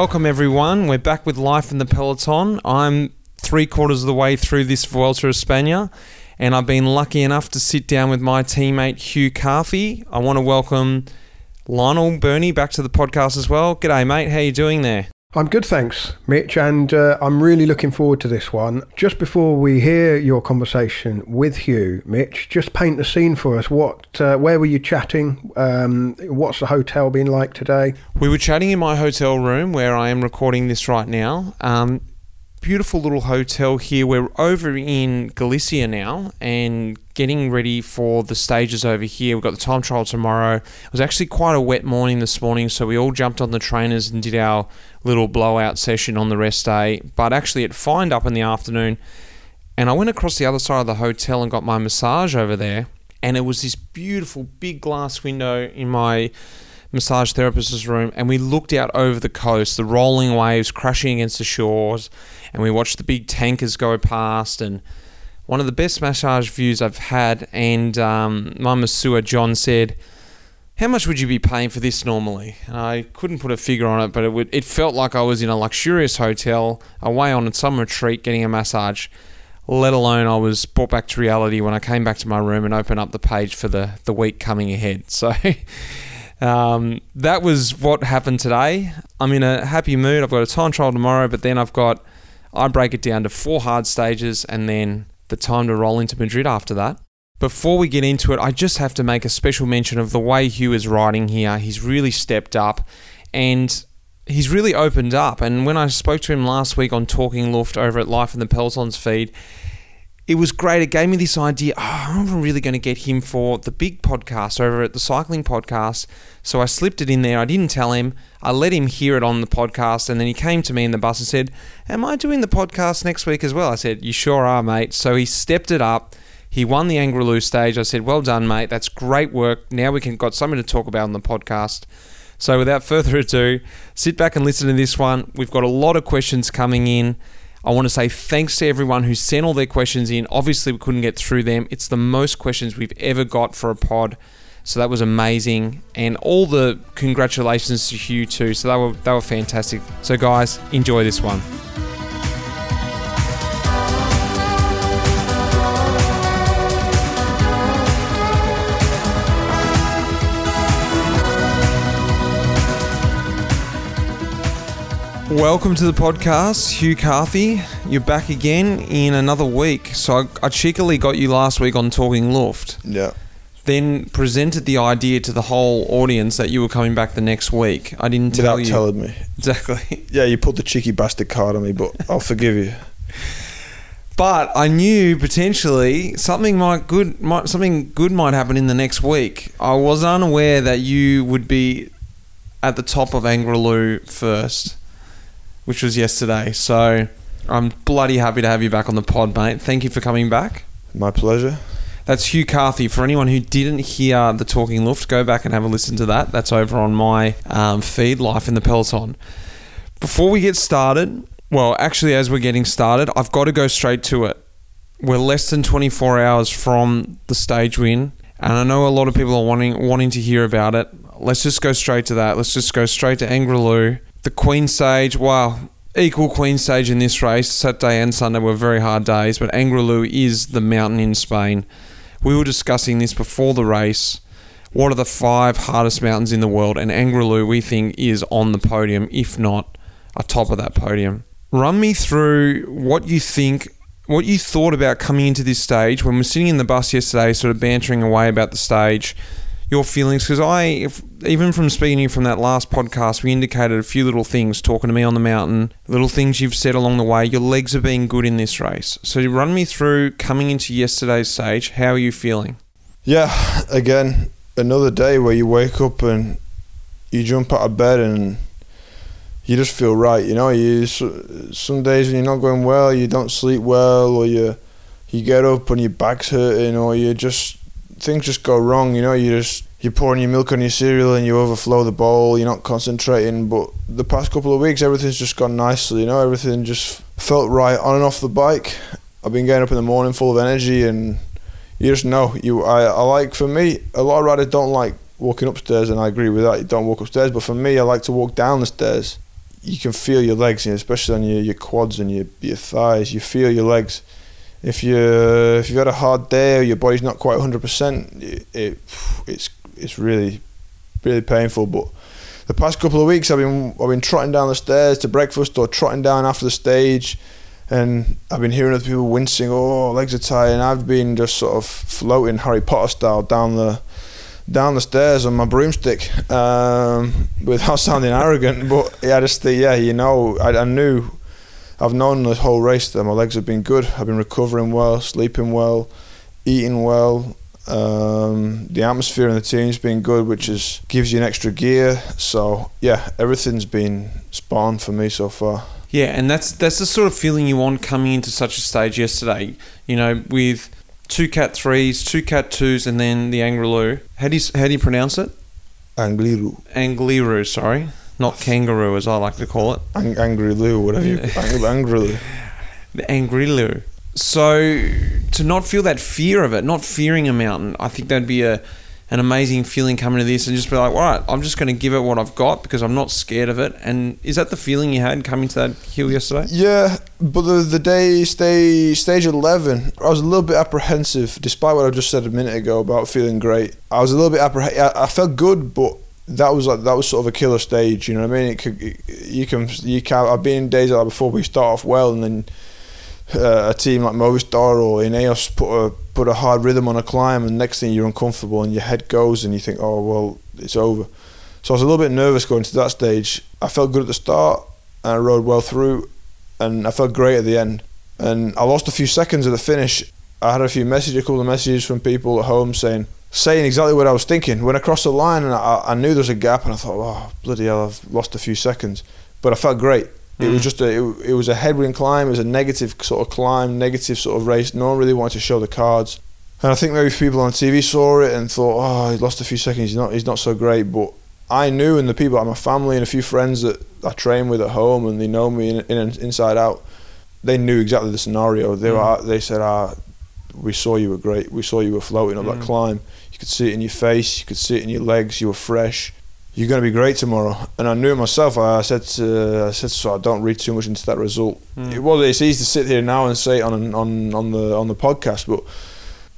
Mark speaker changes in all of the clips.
Speaker 1: Welcome everyone. We're back with Life in the Peloton. I'm three quarters of the way through this Vuelta a España, and I've been lucky enough to sit down with my teammate Hugh Carthy. I want to welcome Lionel Birnie back to the podcast as well. G'day, mate. How you doing there?
Speaker 2: I'm good, thanks, Mitch, and uh, I'm really looking forward to this one. Just before we hear your conversation with Hugh, Mitch, just paint the scene for us. What, uh, where were you chatting? Um, what's the hotel been like today?
Speaker 1: We were chatting in my hotel room where I am recording this right now. Um, beautiful little hotel here. We're over in Galicia now and getting ready for the stages over here. We've got the time trial tomorrow. It was actually quite a wet morning this morning, so we all jumped on the trainers and did our little blowout session on the rest day. But actually, it fined up in the afternoon, and I went across the other side of the hotel and got my massage over there. And it was this beautiful big glass window in my massage therapist's room, and we looked out over the coast, the rolling waves crashing against the shores, and we watched the big tankers go past. And one of the best massage views I've had. And um, my masseur John said, "How much would you be paying for this normally?" And I couldn't put a figure on it, but it would. It felt like I was in a luxurious hotel, away on some retreat, getting a massage let alone I was brought back to reality when I came back to my room and opened up the page for the, the week coming ahead. So um, that was what happened today. I'm in a happy mood. I've got a time trial tomorrow, but then I've got, I break it down to four hard stages and then the time to roll into Madrid after that. Before we get into it, I just have to make a special mention of the way Hugh is riding here. He's really stepped up and he's really opened up. And when I spoke to him last week on Talking Luft over at Life in the Pelotons feed, it was great. It gave me this idea. Oh, I'm really going to get him for the big podcast over at the cycling podcast. So I slipped it in there. I didn't tell him. I let him hear it on the podcast, and then he came to me in the bus and said, "Am I doing the podcast next week as well?" I said, "You sure are, mate." So he stepped it up. He won the Angliru stage. I said, "Well done, mate. That's great work. Now we can got something to talk about on the podcast." So without further ado, sit back and listen to this one. We've got a lot of questions coming in. I want to say thanks to everyone who sent all their questions in. Obviously, we couldn't get through them. It's the most questions we've ever got for a pod. So that was amazing. And all the congratulations to Hugh too. So they were they were fantastic. So guys, enjoy this one. Welcome to the podcast, Hugh Carthy. You're back again in another week. So I, I cheekily got you last week on Talking Luft.
Speaker 3: Yeah.
Speaker 1: Then presented the idea to the whole audience that you were coming back the next week. I didn't tell
Speaker 3: Without
Speaker 1: you
Speaker 3: telling me.
Speaker 1: exactly,
Speaker 3: Yeah, you put the cheeky bastard card on me, but I'll forgive you.
Speaker 1: but I knew potentially something might good might something good might happen in the next week. I was unaware that you would be at the top of Angliru first, which was yesterday. So I'm bloody happy to have you back on the pod, mate. Thank you for coming back.
Speaker 3: My pleasure.
Speaker 1: That's Hugh Carthy. For anyone who didn't hear the Talking Luft, go back and have a listen to that. That's over on my um, feed, Life in the Peloton. Before we get started, well, actually, as we're getting started, I've got to go straight to it. We're less than 24 hours from the stage win, and I know a lot of people are wanting wanting to hear about it. Let's just go straight to that. Let's just go straight to Angliru. The Queen stage, wow, equal Queen stage in this race. Saturday and Sunday were very hard days, but Angliru is the mountain in Spain. We were discussing this before the race. What are the five hardest mountains in the world? And Angliru, we think, is on the podium, if not atop of that podium. Run me through what you think, what you thought about coming into this stage when we're sitting in the bus yesterday, sort of bantering away about the stage. Your feelings, because I, if, even from speaking you from that last podcast, we indicated a few little things, talking to me on the mountain, little things you've said along the way. Your legs are being good in this race. So run me through coming into yesterday's stage. How are you feeling?
Speaker 3: Yeah, again, another day where you wake up and you jump out of bed and you just feel right. You know, you some days when you're not going well, you don't sleep well, or you you get up and your back's hurting, or you just things just go wrong. You know, you just you're pouring your milk on your cereal and you overflow the bowl. You're not concentrating. But the past couple of weeks, everything's just gone nicely. You know, everything just felt right on and off the bike. I've been getting up in the morning full of energy, and you just know you. I, I like for me, a lot of riders don't like walking upstairs, and I agree with that. You don't walk upstairs, but for me, I like to walk down the stairs. you can feel your legs, especially on your, your quads and your your thighs. You feel your legs. If you if you've had a hard day or your body's not quite hundred percent, it, it it's it's really really painful. But the past couple of weeks, I've been I've been trotting down the stairs to breakfast or trotting down after the stage, and I've been hearing other people wincing. Oh, legs are tired, and I've been just sort of floating Harry Potter style down the down the stairs on my broomstick um, without sounding arrogant. But yeah, I just yeah, you know, I, I knew I've known the whole race that my legs have been good. I've been recovering well, sleeping well, eating well. Um, the atmosphere in the team's been good, which is gives you an extra gear. So yeah, everything's been on for me so far.
Speaker 1: Yeah, and that's that's the sort of feeling you want coming into such a stage yesterday. You know, with two cat threes, two cat twos, and then the Angliru. How do you how do you pronounce it?
Speaker 3: Angliru.
Speaker 1: Angliru, sorry, not kangaroo as I like to call it.
Speaker 3: Ang- angry Lou, whatever you ang- angry Lou.
Speaker 1: The Angrilu. So to not feel that fear of it, not fearing a mountain, I think that'd be a an amazing feeling coming to this and just be like, all right, I'm just going to give it what I've got because I'm not scared of it. And is that the feeling you had coming to that hill yesterday?
Speaker 3: Yeah, but the the day stage stage eleven, I was a little bit apprehensive, despite what I just said a minute ago about feeling great. I was a little bit apprehensive. I, I felt good, but that was like that was sort of a killer stage. You know what I mean? It could you can you can I've been in days like before. We start off well, and then uh, a team like Movistar or Ineos put a put a hard rhythm on a climb, and next thing you're uncomfortable, and your head goes, and you think, oh well, it's over. So I was a little bit nervous going to that stage. I felt good at the start, and I rode well through, and I felt great at the end. And I lost a few seconds at the finish. I had a few messages, a couple of messages from people at home saying saying exactly what I was thinking. When I crossed the line, and I, I knew there was a gap, and I thought, oh bloody hell, I've lost a few seconds, but I felt great. It was mm. just a it, it was a headwind climb. It was a negative sort of climb, negative sort of race. No one really wanted to show the cards, and I think maybe people on TV saw it and thought, "Oh, he lost a few seconds. He's not he's not so great." But I knew, and the people my family and a few friends that I train with at home, and they know me in, in inside out. They knew exactly the scenario. They were mm. they said, "Ah, we saw you were great. We saw you were floating up that mm. climb. You could see it in your face. You could see it in your legs. You were fresh." you're going to be great tomorrow. And I knew it myself. I said, to, I said, so I don't read too much into that result.
Speaker 1: Hmm.
Speaker 3: It was. It's easy to sit here now and say it on on on the on the podcast, but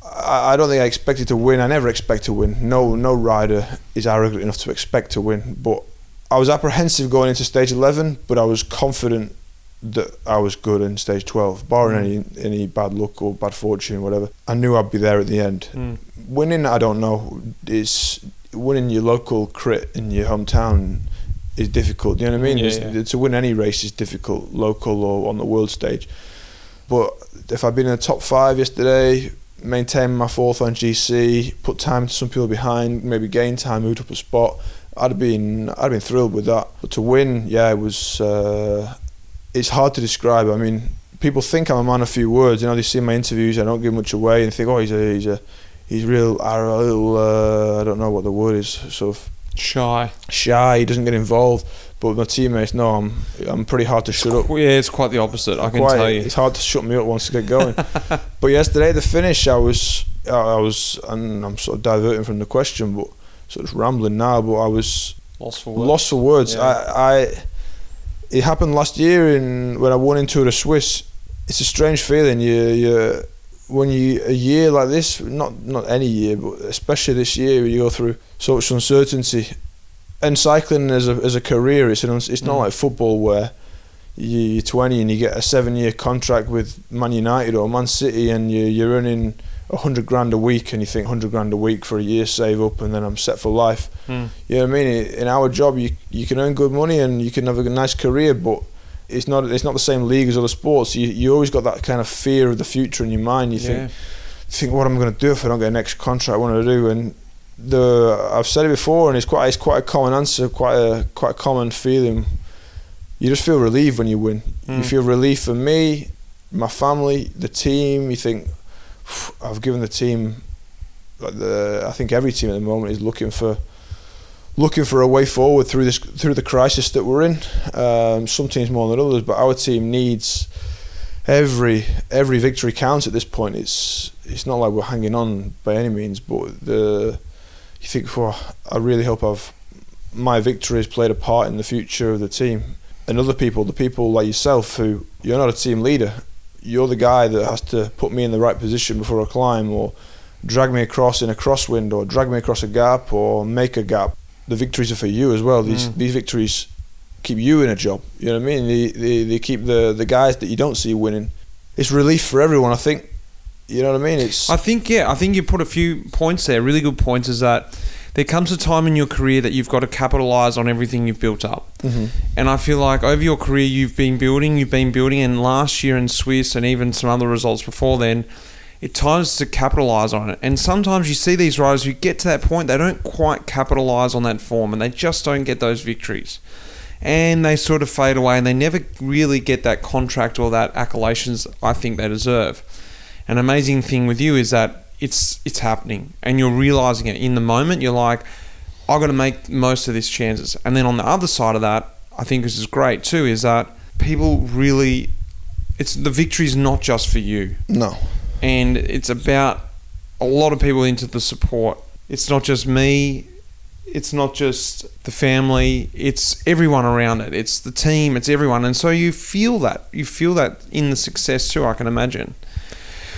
Speaker 3: I, I don't think I expected to win. I never expect to win. No no rider is arrogant enough to expect to win. But I was apprehensive going into stage eleven, but I was confident that I was good in stage twelve, barring any any bad luck or bad fortune, whatever. I knew I'd be there at the end.
Speaker 1: Mm.
Speaker 3: Winning, I don't know. It's winning your local crit in your hometown is difficult. You know what I mean?
Speaker 1: Yeah, yeah.
Speaker 3: To win any race is difficult, local or on the world stage. But if I'd been in the top five yesterday, maintained my fourth on GC, put time to some people behind, maybe gain time, moved up a spot, I'd have been I'd have been thrilled with that. But to win, yeah, it was. Uh, it's hard to describe. I mean, people think I'm a man of few words. You know, they see my interviews. I don't give much away, and think, oh, he's a he's a he's real, a little. Uh, I don't know what the word is. Sort of
Speaker 1: Shy.
Speaker 3: shy. He doesn't get involved. But with my teammates, no, I'm I'm pretty hard to shut up.
Speaker 1: Yeah, it's quite the opposite. I can
Speaker 3: Quite-
Speaker 1: tell you.
Speaker 3: It's hard to shut me up once I get going. but yesterday, the finish, I was, I I was, and I'm sort of diverting from the question, but sort of rambling now. But I was
Speaker 1: Lost for words.
Speaker 3: lost for words.
Speaker 1: Yeah.
Speaker 3: I, I, it happened last year in when I won in Tour Swiss. It's a strange feeling. You you when you a year like this, not not any year, but especially this year, you go through so much uncertainty. And cycling as a as a career, it's an, it's
Speaker 1: mm.
Speaker 3: not like football where you're 20 and you get a seven year contract with Man United or Man City and you you're running 100 grand a week and you think 100 grand a week for a year save up and then I'm set for life.
Speaker 1: Mm.
Speaker 3: You know what I mean? In our job, you, you can earn good money and you can have a nice career, but it's not it's not the same league as other sports. You, you always got that kind of fear of the future in your mind. You
Speaker 1: yeah.
Speaker 3: think, think what am I going to do if I don't get an extra contract? I want to do? And the I've said it before, and it's quite it's quite a common answer, quite a quite a common feeling. You just feel relieved when you win. Mm. You
Speaker 1: hmm.
Speaker 3: feel relief for me, my family, the team. You think I've given the team. Like the I think every team at the moment is looking for looking for a way forward through this through the crisis that we're in. Um, some teams more than others, but our team needs every every victory counts at this point. It's it's not like we're hanging on by any means, but the you think, well, I really hope I've my victory has played a part in the future of the team. and other people, the people like yourself, who you're not a team leader, you're the guy that has to put me in the right position before I climb, or drag me across in a crosswind, or drag me across a gap, or make a gap. The victories are for you as well. These
Speaker 1: Mm.
Speaker 3: these victories keep you in a job. You know what I mean? They, they, they keep the, the guys that you don't see winning. It's relief for everyone. I think. You know what I mean? It's
Speaker 1: I think yeah, I think you put a few points there. Really good points is that there comes a time in your career that you've got to capitalize on everything you've built up.
Speaker 3: Mhm.
Speaker 1: And I feel like over your career you've been building, you've been building, and last year in Swiss and even some other results before then, it times to capitalize on it. And sometimes you see these riders who get to that point, they don't quite capitalize on that form, and they just don't get those victories. And they sort of fade away, and they never really get that contract or that accolades I think they deserve. An amazing thing with you is that it's it's happening, and you're realizing it in the moment. You're like, I got to make most of these chances. And then on the other side of that, I think this is great too, is that people really, it's the victory is not just for you,
Speaker 3: no.
Speaker 1: and it's about a lot of people into the support. It's not just me. It's not just the family. It's everyone around it. It's the team. It's everyone, and so you feel that. You feel that in the success too. I can imagine.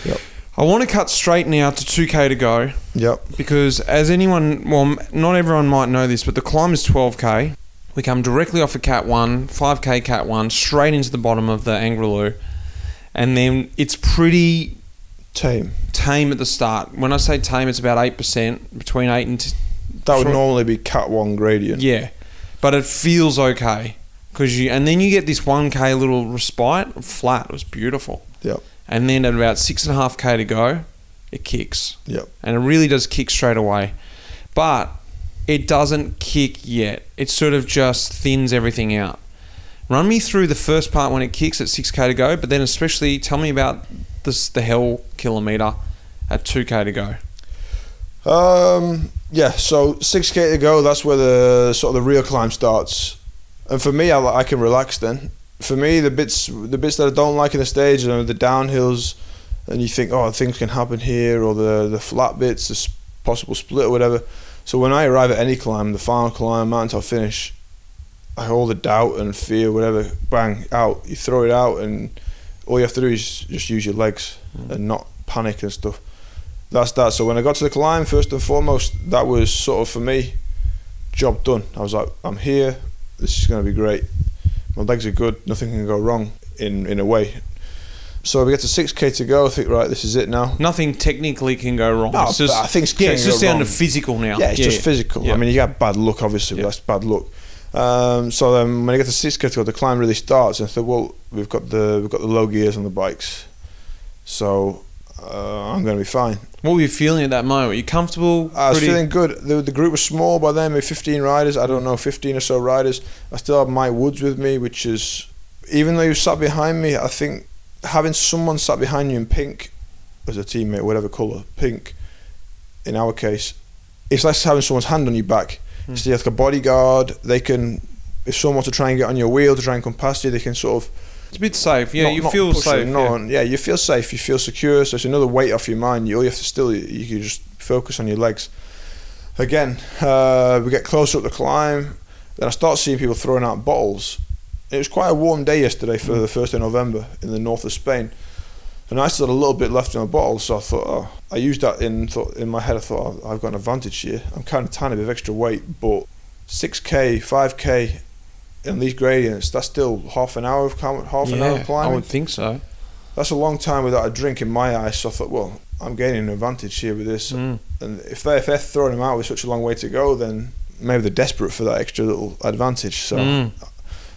Speaker 3: Yep.
Speaker 1: I want to cut straight now to 2k to go
Speaker 3: Yep.
Speaker 1: because as anyone, well, not everyone might know this, but the climb is 12k. We come directly off of Cat 1, 5k Cat 1, straight into the bottom of the Angrilou. And then it's pretty
Speaker 3: Tame.
Speaker 1: tame at the start. When I say tame, it's about 8%, between 8 and... T-
Speaker 3: That would normally be cat one gradient.
Speaker 1: yeah. But it feels okay. Cause you, and then you get this 1k little respite, flat. It was beautiful.
Speaker 3: Yep.
Speaker 1: And then at about 6.5k to go, it kicks.
Speaker 3: Yep.
Speaker 1: and it really does kick straight away. But it doesn't kick yet. It sort of just thins everything out. Run me through the first part when it kicks at 6k to go, but then especially tell me about this the hell kilometer at 2k to go.
Speaker 3: Um, yeah, so 6k to go, that's where the sort of the real climb starts. And for me, I, I can relax then. For me, the bits the bits that I don't like in the stage are the downhills, and you think, oh, things can happen here, or the, the flat bits, the possible split or whatever. So when I arrive at any climb, the final climb, mountaintop finish, I all the doubt and fear, whatever, bang, out. You throw it out, and all you have to do is just use your legs mm. and not panic and stuff that's that. So when I got to the climb, first and foremost, that was sort of for me, job done. I was like, I'm here. This is going to be great. My legs are good. Nothing can go wrong in in a way. So we get to 6k to go. I think right, this is it now.
Speaker 1: Nothing technically can go wrong.
Speaker 3: No,
Speaker 1: it's just,
Speaker 3: I think
Speaker 1: yeah, it's just down to physical now.
Speaker 3: Yeah, it's just physical.
Speaker 1: Yeah.
Speaker 3: I mean, you got bad luck, obviously,
Speaker 1: Yeah.
Speaker 3: but that's bad luck. Um, so then when I get to 6k to go, the climb really starts. And I thought, well, we've got the we've got the low gears on the bikes, so uh, I'm going to be fine.
Speaker 1: What were you feeling at that moment? Were you comfortable?
Speaker 3: I was
Speaker 1: Pretty-
Speaker 3: feeling good. The, the group was small by then, maybe 15 riders. I don't know, 15 or so riders. I still had Mike Woods with me, which is, even though he was sat behind me, I think having someone sat behind you in pink as a teammate, whatever colour, pink, in our case, it's like having someone's hand on your back.
Speaker 1: Mm.
Speaker 3: So you have like a bodyguard. They can, if someone wants to try and get on your wheel to try and come past you, they can sort of
Speaker 1: It's a bit safe. Yeah,
Speaker 3: not-
Speaker 1: you
Speaker 3: not
Speaker 1: feel safe. Yeah.
Speaker 3: yeah. you feel safe. You feel secure. So it's another weight off your mind. You all you have to still you, can just focus on your legs. Again, uh, we get closer up the climb. Then I start seeing people throwing out bottles. It was quite a warm day yesterday for the first of November in the north of Spain, and I still had a little bit left in my bottle. So I thought oh, I used that in thought in my head. I thought oh, I've got an advantage here. I'm kind of tiny bit of extra weight, but six k, five k, in these gradients, that's still half an hour of clim- half an hour
Speaker 1: Yeah,
Speaker 3: of
Speaker 1: I
Speaker 3: climbing
Speaker 1: would think so.
Speaker 3: that's a long time without a drink in my eyes. So I thought, well, I'm gaining an advantage here with this.
Speaker 1: Mm.
Speaker 3: And if they're, if they're throwing them out with such a long way to go, then maybe they're desperate for that extra little advantage. So
Speaker 1: Mm.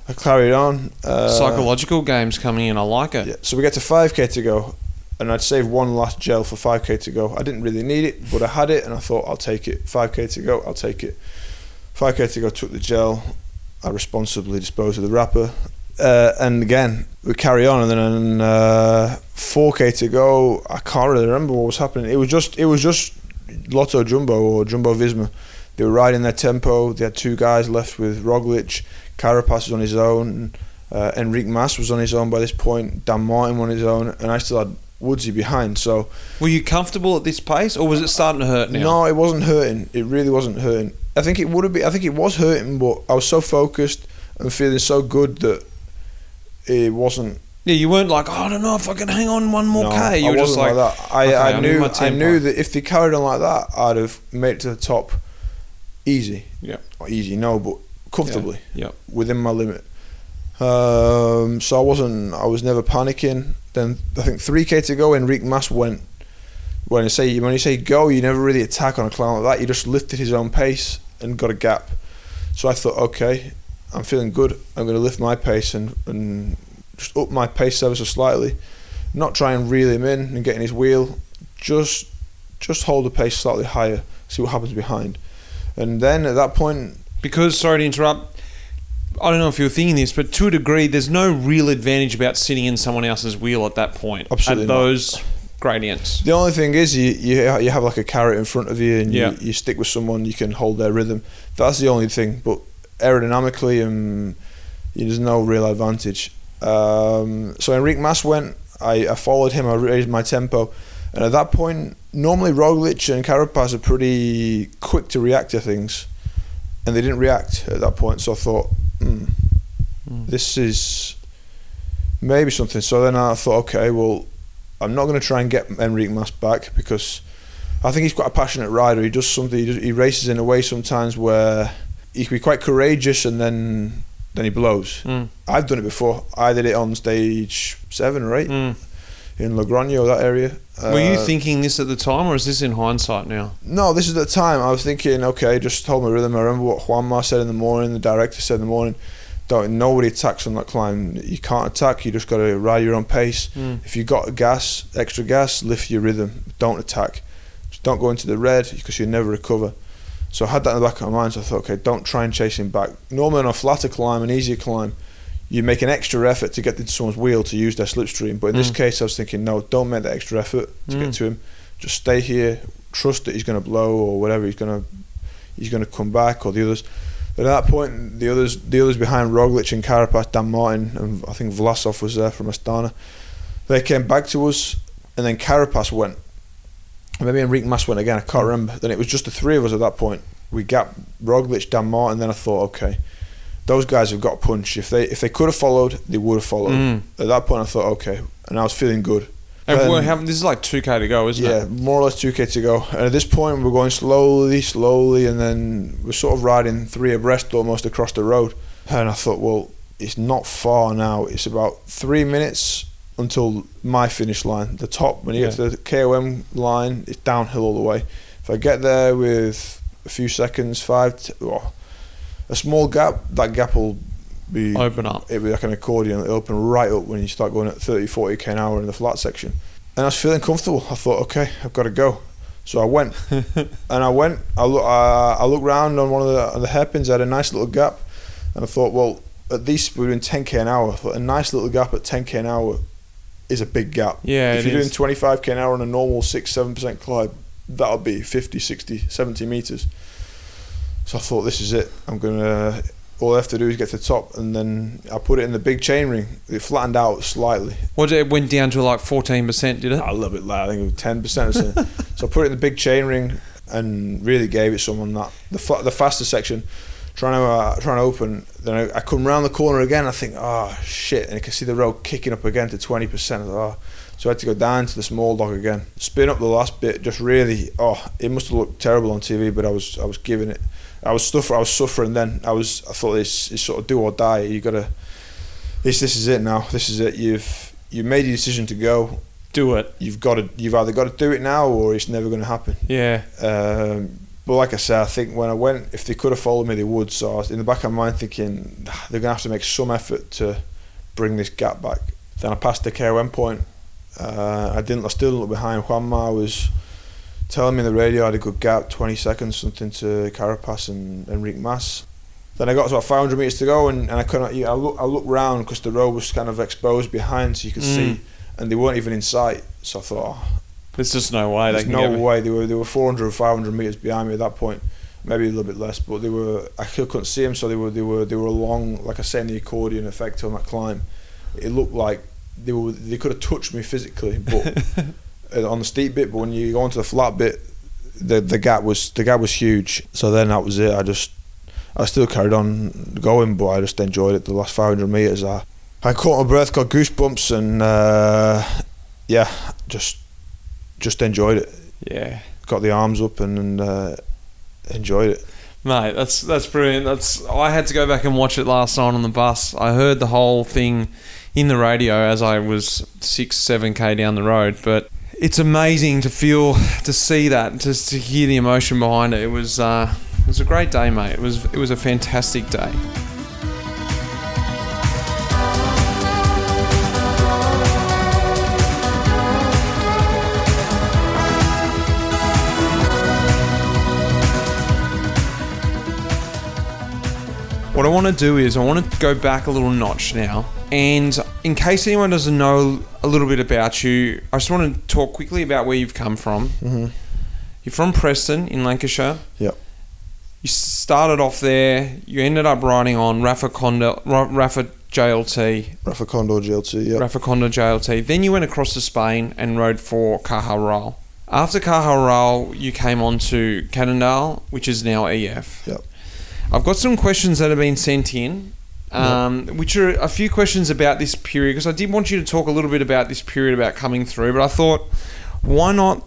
Speaker 3: I carried on. Uh,
Speaker 1: Psychological games coming in. I like it.
Speaker 3: Yeah. So we get to 5k to go, and I'd saved one last gel for 5k to go. I didn't really need it, but I had it, and I thought I'll take it. 5k to go, I'll take it. 5k to go, took the gel. I responsibly disposed of the wrapper. Uh, and again, we carry on, and then uh, 4k to go. I can't really remember what was happening. It was just, it was just Lotto Jumbo or Jumbo Visma. They were riding their tempo. They had two guys left with Roglic. Carapaz was on his own. Uh, Enrique Mas was on his own by this point. Dan Martin on his own, and I still had Woodsy behind. So
Speaker 1: Were you comfortable at this pace, or was it starting to hurt now?
Speaker 3: no, it wasn't hurting. It really wasn't hurting. I think it would have been. I think it was hurting, but I was so focused. and feeling so good that it wasn't.
Speaker 1: Yeah, you weren't like, oh, I don't know if I can hang on one more
Speaker 3: no,
Speaker 1: k. You
Speaker 3: I
Speaker 1: were just
Speaker 3: wasn't
Speaker 1: like,
Speaker 3: that. I,
Speaker 1: okay,
Speaker 3: I
Speaker 1: I'm
Speaker 3: knew I knew that if they carried on like that, I'd have made it to the top easy.
Speaker 1: Yeah.
Speaker 3: Not easy, no, but comfortably
Speaker 1: Yep.
Speaker 3: within my limit. Um, so I wasn't. I was never panicking. Then I think three k to go. Enrique Mas went. When you say when you say go, you never really attack on a climb like that. You just lifted his own pace and got a gap. So I thought, okay, I'm feeling good. I'm going to lift my pace and and just up my pace ever so slightly. Not try and reel him in and get in his wheel. Just just hold the pace slightly higher. See what happens behind. And then at that point,
Speaker 1: because sorry to interrupt. I don't know if you're thinking this, but to a degree, there's no real advantage about sitting in someone else's wheel at that point.
Speaker 3: Absolutely
Speaker 1: At
Speaker 3: not.
Speaker 1: those gradients.
Speaker 3: The only thing is you you, you have like a carrot in front of you and
Speaker 1: Yeah.
Speaker 3: you, you stick with someone you can hold their rhythm. That's the only thing. But aerodynamically, um, there's no real advantage. Um, so Enrique Mas went. I, I followed him. I raised my tempo, and at that point, normally Roglic and Carapaz are pretty quick to react to things, and they didn't react at that point. So I thought, hmm,
Speaker 1: Mm.
Speaker 3: this is maybe something. So then I thought, okay, well, I'm not going to try and get Enrique Mas back because I think he's quite a passionate rider. He does something. He, does, he races in a way sometimes where he can be quite courageous and then then he blows.
Speaker 1: Mm.
Speaker 3: I've done it before. I did it on stage seven or eight
Speaker 1: Mm.
Speaker 3: In Logroño, that area.
Speaker 1: Were you
Speaker 3: Uh,
Speaker 1: thinking this at the time, or is this in hindsight now?
Speaker 3: No, this is the time. I was thinking, okay, just hold my rhythm. I remember what Juanma said in the morning, the director said in the morning, don't nobody attacks on that climb. You can't attack, you just gotta ride your own pace.
Speaker 1: Mm.
Speaker 3: If you got gas, extra gas, lift your rhythm. Don't attack. Just don't go into the red because you'll never recover. So I had that in the back of my mind, so I thought, okay, don't try and chase him back. Normally on a flatter climb, an easier climb, you make an extra effort to get into someone's wheel to use their slipstream. But in this
Speaker 1: Mm.
Speaker 3: case, I was thinking, no, don't make that extra effort to
Speaker 1: Mm.
Speaker 3: get to him. Just stay here, trust that he's going to blow or whatever. He's going to he's going to come back or the others. But at that point, the others the others behind Roglic and Carapaz, Dan Martin, and I think Vlasov was there from Astana. They came back to us, and then Carapaz went. Maybe Enrique Mas went again. I can't remember. Then it was just the three of us at that point. We got Roglic, Dan Martin. Then I thought, okay, those guys have got punch. If they if they could have followed, they would have followed.
Speaker 1: Mm.
Speaker 3: At that point, I thought, okay, and I was feeling good.
Speaker 1: And
Speaker 3: Then-
Speaker 1: we're having, this is like 2k to go, isn't
Speaker 3: yeah,
Speaker 1: it?
Speaker 3: Yeah, more or less two k to go. And at this point, we're going slowly, slowly, and then we're sort of riding three abreast almost across the road. And I thought, well, it's not far now. It's about three minutes until my finish line. The top when you get to the KOM line, it's downhill all the way. If I get there with a few seconds, five, t- oh, a small gap, that gap will be
Speaker 1: Open up.
Speaker 3: it'll be like an accordion. It'll open right up when you start going at 30, 40 k an hour in the flat section. And I was feeling comfortable. I thought, okay, I've got to go. So I went, and I went. I look, uh, I looked round on one of the, on the hairpins. I had a nice little gap, and I thought, well, at least we're doing 10k an hour. I thought a nice little gap at 10k an hour is a big gap.
Speaker 1: Yeah,
Speaker 3: if you're
Speaker 1: is.
Speaker 3: doing 25k an hour on a normal six, seven percent climb, that'll be 50, 60, 70 meters. So I thought, this is it. I'm gonna. All I have to do is get to the top, and then I put it in the big chain ring. It flattened out slightly,
Speaker 1: What did it went down to like 14%, did it?
Speaker 3: a little bit low. I think it was ten percent or something. so I put it in the big chain ring, and really gave it some on that. The fa- the faster section, trying to uh, trying to open. Then I, I come round the corner again. I think, oh shit, and I can see the road kicking up again to twenty percent. Oh. So I had to go down to the small dog again, spin up the last bit. Just really, oh, it must have looked terrible on TV, but I was I was giving it. I was suffering. I was suffering. Then I was. I thought this is sort of do or die. You gotta. This this is it now. This is it. You've you made your decision to go.
Speaker 1: Do it.
Speaker 3: You've got to. You've either got to do it now or it's never going to happen.
Speaker 1: Yeah.
Speaker 3: Um, but like I said, I think when I went, if they could have followed me, they would. So I was in the back of my mind thinking "Ah, they're going to have to make some effort to bring this gap back. Then I passed the KOM point. Uh, I didn't. I still didn't look behind. Juanma was telling me the radio I had a good gap, 20 seconds, something to Carapaz and Enrique Mas. Then I got to about 500 meters to go, and, and I couldn't. I look. I looked round because the road was kind of exposed behind, so you could
Speaker 1: Mm.
Speaker 3: see, and they weren't even in sight. So I thought, oh,
Speaker 1: There's just no way
Speaker 3: there's no way they were they were 400 or 500 meters behind me at that point, maybe a little bit less, but they were I couldn't see them, so they were they were they were along like I say in the accordion effect on that climb. It looked like they were they could have touched me physically, but on the steep bit, but when you go onto the flat bit, the the gap was the gap was huge. So then that was it. I just I still carried on going, but I just enjoyed it. The last 500 meters, I I caught my breath, got goosebumps, and uh, yeah, just just enjoyed it.
Speaker 1: Yeah,
Speaker 3: got the arms up and, and uh, enjoyed it.
Speaker 1: Mate, that's that's brilliant. That's I had to go back and watch it last night on the bus. I heard the whole thing in the radio as I was six, seven k down the road. But it's amazing to feel, to see that, just to hear the emotion behind it. It was uh, it was a great day, mate. It was it was a fantastic day. What I want to do is I want to go back a little notch now. And in case anyone doesn't know a little bit about you, I just want to talk quickly about where you've come from.
Speaker 3: Mm-hmm.
Speaker 1: You're from Preston in Lancashire.
Speaker 3: Yep.
Speaker 1: You started off there. You ended up riding on Rapha Condor, Rapha JLT.
Speaker 3: Rapha Condor JLT, yeah.
Speaker 1: Rapha Condor JLT. Then you went across to Spain and rode for Caja Rural. After Caja Rural, you came on to Cannondale, which is now EF.
Speaker 3: Yep.
Speaker 1: I've got some questions that have been sent in, um, which are a few questions about this period because I did want you to talk a little bit about this period about coming through, but I thought why not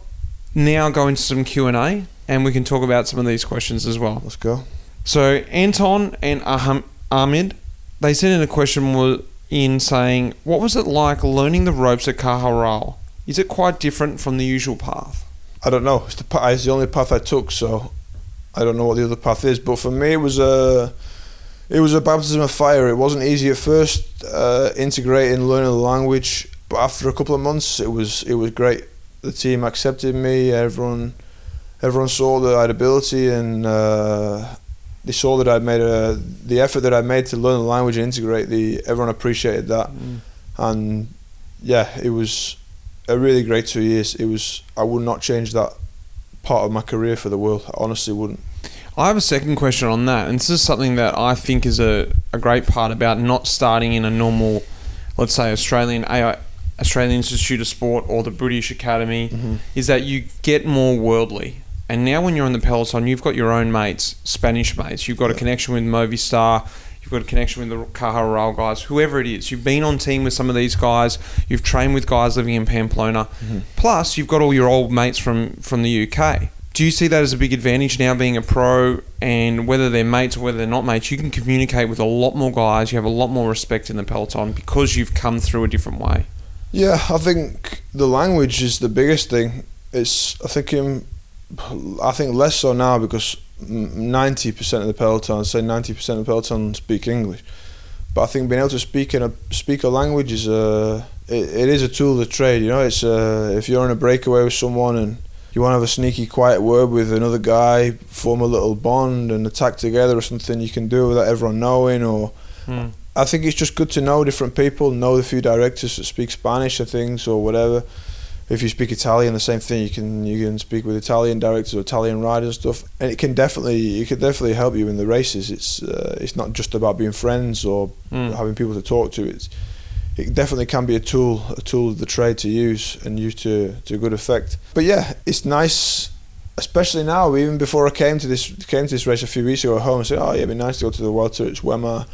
Speaker 1: now go into some Q and A and we can talk about some of these questions as well.
Speaker 3: Let's go.
Speaker 1: So Anton and Aham- Ahmed, they sent in a question in saying, "What was it like learning the ropes at Caja Rural? Is it quite different from the usual path?"
Speaker 3: I don't know. It's the, it's the only path I took, so I don't know what the other path is, but for me, it was a it was a baptism of fire. It wasn't easy at first, uh, integrating, learning the language, but after a couple of months, it was it was great. The team accepted me. Everyone everyone saw that I had ability, and uh, they saw that I'd made a the effort that I made to learn the language and integrate. The everyone appreciated that, mm. and yeah, it was a really great two years. It was I would not change that part of my career for the world. I honestly wouldn't.
Speaker 1: I have a second question on that, and this is something that I think is a, a great part about not starting in a normal, let's say, Australian AI, Australian Institute of Sport or the British Academy, mm-hmm. is that you get more worldly. And now, when you're on the peloton, you've got your own mates, Spanish mates. You've got a connection with Movistar. You've got a connection with the Caja Rural guys, whoever it is. You've been on team with some of these guys. You've trained with guys living in Pamplona. Mm-hmm. Plus, you've got all your old mates from from the UK do you see that as a big advantage now being a pro and whether they're mates or whether they're not mates you can communicate with a lot more guys you have a lot more respect in the peloton because you've come through a different way.
Speaker 3: Yeah i think the language is the biggest thing. It's i think i think less so now because 90% of the peloton say 90% of the peloton speak english. But i think being able to speak in a speak a language is a it, it is a tool of trade you know? It's a, if you're on a breakaway with someone and you want to have a sneaky, quiet word with another guy, form a little bond and attack together or something you can do without everyone knowing. Or mm. I think it's just good to know different people, know the few directors that speak Spanish or things or whatever. If you speak Italian, the same thing. You can you can speak with Italian directors or Italian riders and stuff, and it can definitely it can definitely help you in the races. It's uh, it's not just about being friends or mm. having people to talk to. It's it definitely can be a tool, a tool of the trade to use and use to, to good effect. But yeah, it's nice, especially now. Even before I came to this came to this race a few weeks ago at home, I said, "Oh yeah, it'd be nice to go to the Vuelta. It's where my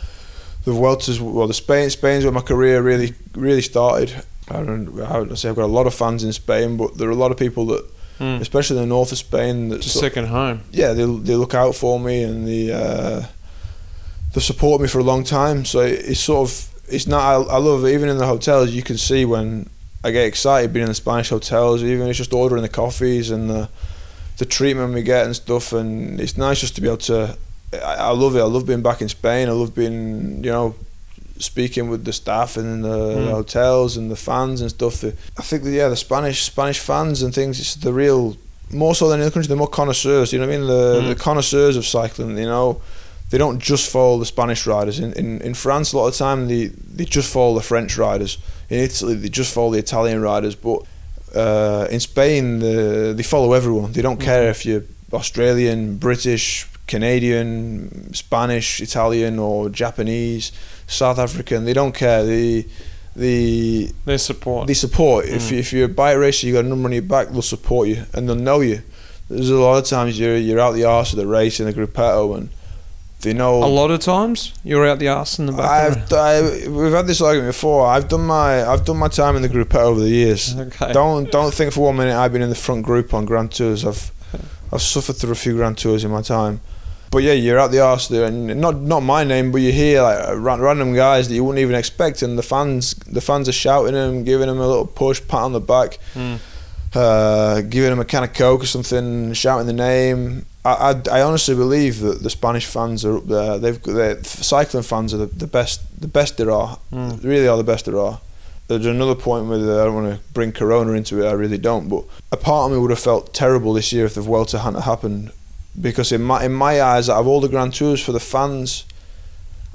Speaker 3: the Vueltas, well, the Spain, Spain's where my career really really started. I don't, I don't say I've got a lot of fans in Spain, but there are a lot of people that, mm. especially in the north of Spain,
Speaker 1: that just second home.
Speaker 3: Yeah, they they look out for me and they uh, they support me for a long time. So it's sort of it's not. I, I love it. even in the hotels. You can see when I get excited being in the Spanish hotels. Even it's just ordering the coffees and the the treatment we get and stuff. And it's nice just to be able to. I, I love it. I love being back in Spain. I love being you know speaking with the staff and the, mm. the, hotels and the fans and stuff. I think that, yeah, the Spanish Spanish fans and things. It's the real more so than in the country. They're more connoisseurs. You know what I mean? The mm. the connoisseurs of cycling. You know they don't just follow the Spanish riders. In, in, in France, a lot of the time they, they just follow the French riders. In Italy, they just follow the Italian riders. But uh, in Spain, the, they follow everyone. They don't care if you're Australian, British, Canadian, Spanish, Italian, or Japanese, South African. They don't care. They they
Speaker 1: they support.
Speaker 3: They support. Mm. If if you're a bike racer, you got a number on your back, they'll support you and they'll know you. There's a lot of times you're you're out the arse of the race in a gruppetto and They know
Speaker 1: A lot of times you're out the arse in the back.
Speaker 3: I've I, we've had this argument before. I've done my I've done my time in the group over the years.
Speaker 1: Okay.
Speaker 3: Don't don't think for one minute I've been in the front group on Grand Tours. I've I've suffered through a few Grand Tours in my time. But yeah, you're out the arse there, and not not my name, but you hear like ra- random guys that you wouldn't even expect, and the fans the fans are shouting them, giving them a little push, pat on the back,
Speaker 1: Mm.
Speaker 3: uh, giving them a can of coke or something, shouting the name. I, I, I honestly believe that the Spanish fans are up there. They've the cycling fans are the, the best the best there are.
Speaker 1: Mm.
Speaker 3: Really are the best there are. There's another point where I don't want to bring Corona into it. I really don't. But a part of me would have felt terrible this year if the Vuelta hadn't happened, because in my in my eyes, out of all the Grand Tours for the fans,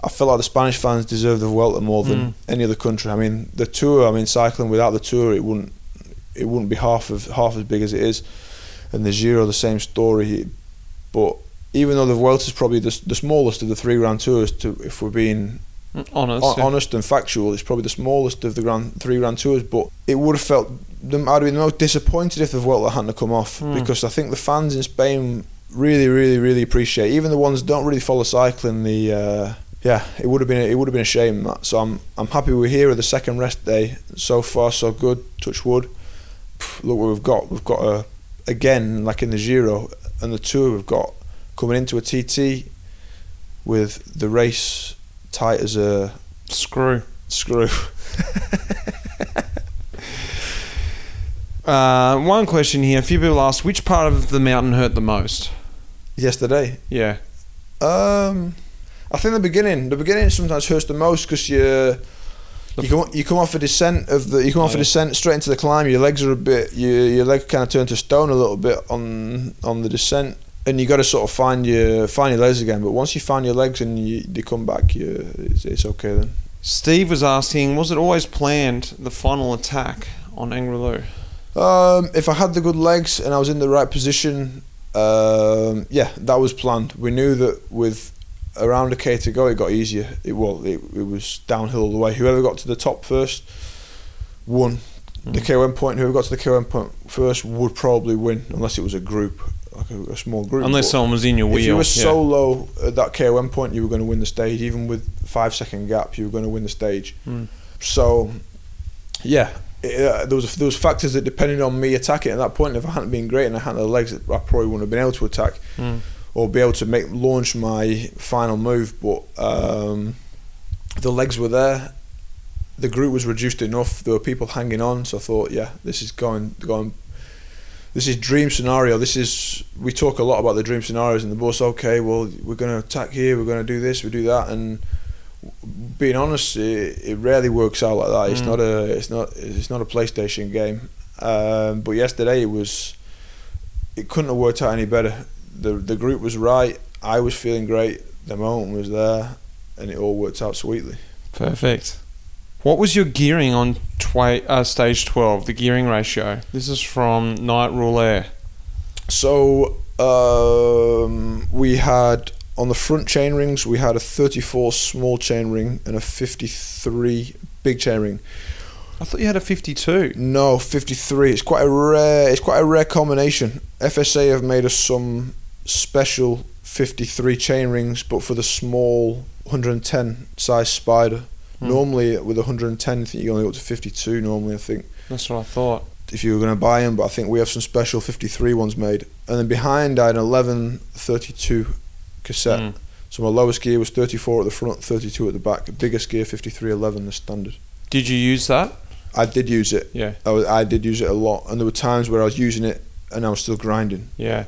Speaker 3: I feel like the Spanish fans deserve the Vuelta more than
Speaker 1: Mm.
Speaker 3: any other country. I mean, the tour. I mean, cycling without the tour, it wouldn't it wouldn't be half of half as big as it is. And the Giro, the same story. But even though the Vuelta is probably the, the smallest of the three Grand Tours, to if we're being
Speaker 1: Honest.
Speaker 3: hon-
Speaker 1: yeah.
Speaker 3: honest and factual, it's probably the smallest of the grand three Grand Tours. But it would have felt them. I'd have been most disappointed if the Vuelta hadn't come off
Speaker 1: Hmm.
Speaker 3: because I think the fans in Spain really, really, really appreciate. Even the ones that don't really follow cycling, the uh, yeah, it would have been it would have been a shame that. So I'm I'm happy we're here at the second rest day. So far, so good. Touch wood. Pff, Look what we've got. We've got a again like in the Giro and the Tour. We've got coming into a TT with the race tight as a
Speaker 1: Screw.
Speaker 3: screw.
Speaker 1: Uh, one question here. A few people asked which part of the mountain hurt the most.
Speaker 3: Yesterday,
Speaker 1: Yeah.
Speaker 3: um, I think the beginning. The beginning sometimes hurts the most because you. You come, you come off a descent of the you come off
Speaker 1: Oh,
Speaker 3: a descent straight into the climb. Your legs are a bit your your leg kind of turn to stone a little bit on on the descent, and you got to sort of find your find your legs again. But once you find your legs and you, they come back, you it's, it's okay then.
Speaker 1: Steve was asking, was it always planned the final attack on Angliru?
Speaker 3: Um, if I had the good legs and I was in the right position, um, yeah, that was planned. We knew that with around a k to go, it got easier. It well, it, it was downhill all the way. Whoever got to the top first won. The
Speaker 1: Mm.
Speaker 3: KOM point, whoever got to the KOM point first would probably win, unless it was a group, like a, a small group.
Speaker 1: Unless
Speaker 3: But
Speaker 1: someone was in your wheel.
Speaker 3: if you were
Speaker 1: yeah.
Speaker 3: solo at that KOM point, you were going to win the stage. Even with five second gap, you were going to win the stage.
Speaker 1: Mm.
Speaker 3: So, yeah, it, uh, there was there was factors that depended on me attacking at that point. If I hadn't been great and I hadn't had the legs, I probably wouldn't have been able to attack
Speaker 1: Mm.
Speaker 3: Or be able to make launch my final move. But um, the legs were there. The group was reduced enough. There were people hanging on, so I thought, yeah, this is going going. This is dream scenario. This is we talk a lot about the dream scenarios in the bus. Okay, well we're going to attack here. We're going to do this. We do that, and being honest, it, it rarely works out like that. It's
Speaker 1: Mm.
Speaker 3: not a it's not it's not a PlayStation game. Um, but yesterday it was. It couldn't have worked out any better. The The group was right. I was feeling great. The moment was there, and it all worked out sweetly.
Speaker 1: Perfect. What was your gearing on twa- uh, stage 12, the gearing ratio? This is from Night Rule Air.
Speaker 3: So um, we had on the front chain rings we had a 34 small chain ring and a 53 big chain ring.
Speaker 1: I thought you had a 52.
Speaker 3: No, 53. It's quite a rare. It's quite a rare combination. FSA have made us some special 53 chain rings, but for the small 110 size spider.
Speaker 1: Hmm.
Speaker 3: Normally with 110, I think you only go up to 52. Normally, I think
Speaker 1: That's what I thought.
Speaker 3: if you were going to buy them, but I think we have some special 53 ones made. And then behind, I had an 11 32 cassette.
Speaker 1: Mm.
Speaker 3: So my lowest gear was 34 at the front, 32 at the back. The Biggest gear 53 11 the standard.
Speaker 1: Did you use that?
Speaker 3: I did use it.
Speaker 1: Yeah.
Speaker 3: I, was, I did use it a lot, and there were times where I was using it and I was still grinding.
Speaker 1: Yeah.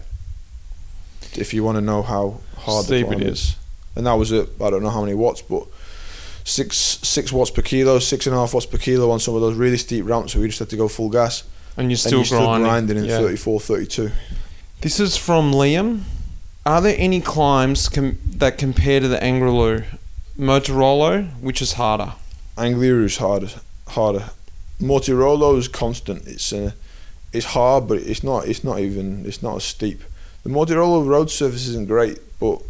Speaker 3: If you want to know how hard
Speaker 1: Steep
Speaker 3: the
Speaker 1: it
Speaker 3: climb
Speaker 1: is.
Speaker 3: is, and that was at I don't know how many watts, but six six watts per kilo, six and a half watts per kilo on some of those really steep ramps where you just had to go full gas,
Speaker 1: And you're still
Speaker 3: and you're
Speaker 1: grinding.
Speaker 3: still grinding in
Speaker 1: yeah.
Speaker 3: 34, 32.
Speaker 1: This is from Liam. Are there any climbs com- that compare to the Angliru? Mortirolo, which is harder?
Speaker 3: Angliru's harder, harder. Mortirolo is constant. It's uh, it's hard, but it's not. It's not even. It's not as steep. The Mortirolo road surface isn't great, but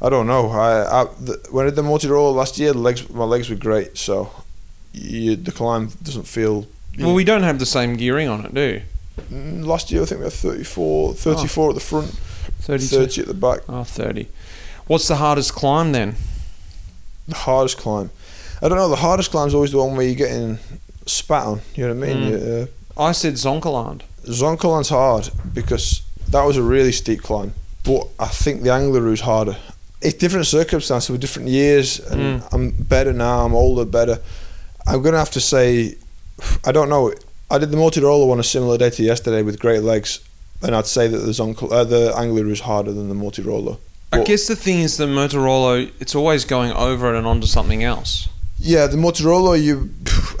Speaker 3: I don't know. I, I the, when I did the Mortirolo last year, legs my legs were great. So you, the climb doesn't feel.
Speaker 1: Well, we don't have the same gearing on it, do you?
Speaker 3: Mm, last year I think we had 34, 34 at the front,
Speaker 1: 32.
Speaker 3: 30 at the back.
Speaker 1: Oh, 30. What's the hardest climb then?
Speaker 3: The hardest climb. I don't know. The hardest climb is always the one where you're getting spat on. You know what I mean?
Speaker 1: Mm.
Speaker 3: You, uh,
Speaker 1: I said Zoncolan.
Speaker 3: Zoncolan's hard because that was a really steep climb, but I think the Angliru's harder. It's different circumstances with different years, and
Speaker 1: Mm.
Speaker 3: I'm better now. I'm older, better. I'm gonna have to say, I don't know. I did the Mortirolo one a similar day to yesterday with great legs, and I'd say that the Zonco, uh, the Angliru's harder than the Mortirolo.
Speaker 1: I guess the thing is the Mortirolo, it's always going over it and onto something else.
Speaker 3: Yeah, the Mortirolo, you,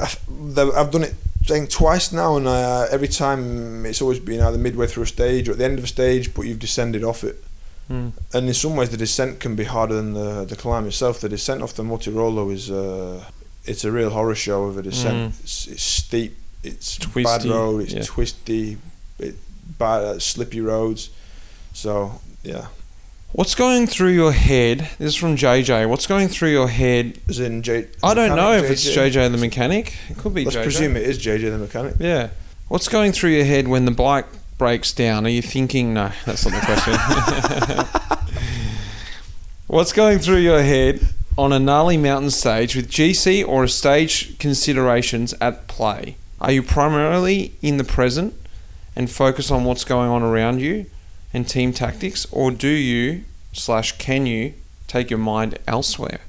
Speaker 3: I've done it think twice now, and uh, every time it's always been either midway through a stage or at the end of a stage, but you've descended off it.
Speaker 1: Mm.
Speaker 3: And in some ways, the descent can be harder than the the climb itself. The descent off the Mortirolo is uh, it's a real horror show of a descent.
Speaker 1: Mm.
Speaker 3: It's, it's steep, it's bad road, it's
Speaker 1: yeah.
Speaker 3: twisty, it, bad uh, slippy roads. So yeah,
Speaker 1: What's going through your head? This is from JJ. What's going through your head?
Speaker 3: as in J.
Speaker 1: I don't know if it's JJ the mechanic. It could be
Speaker 3: Let's
Speaker 1: JJ.
Speaker 3: presume it is JJ the mechanic.
Speaker 1: Yeah. What's going through your head when the bike breaks down? Are you thinking, no, that's not the question. What's going through your head on a gnarly mountain stage with GC or stage considerations at play? Are you primarily in the present and focus on what's going on around you and team tactics, or do you slash can you take your mind elsewhere?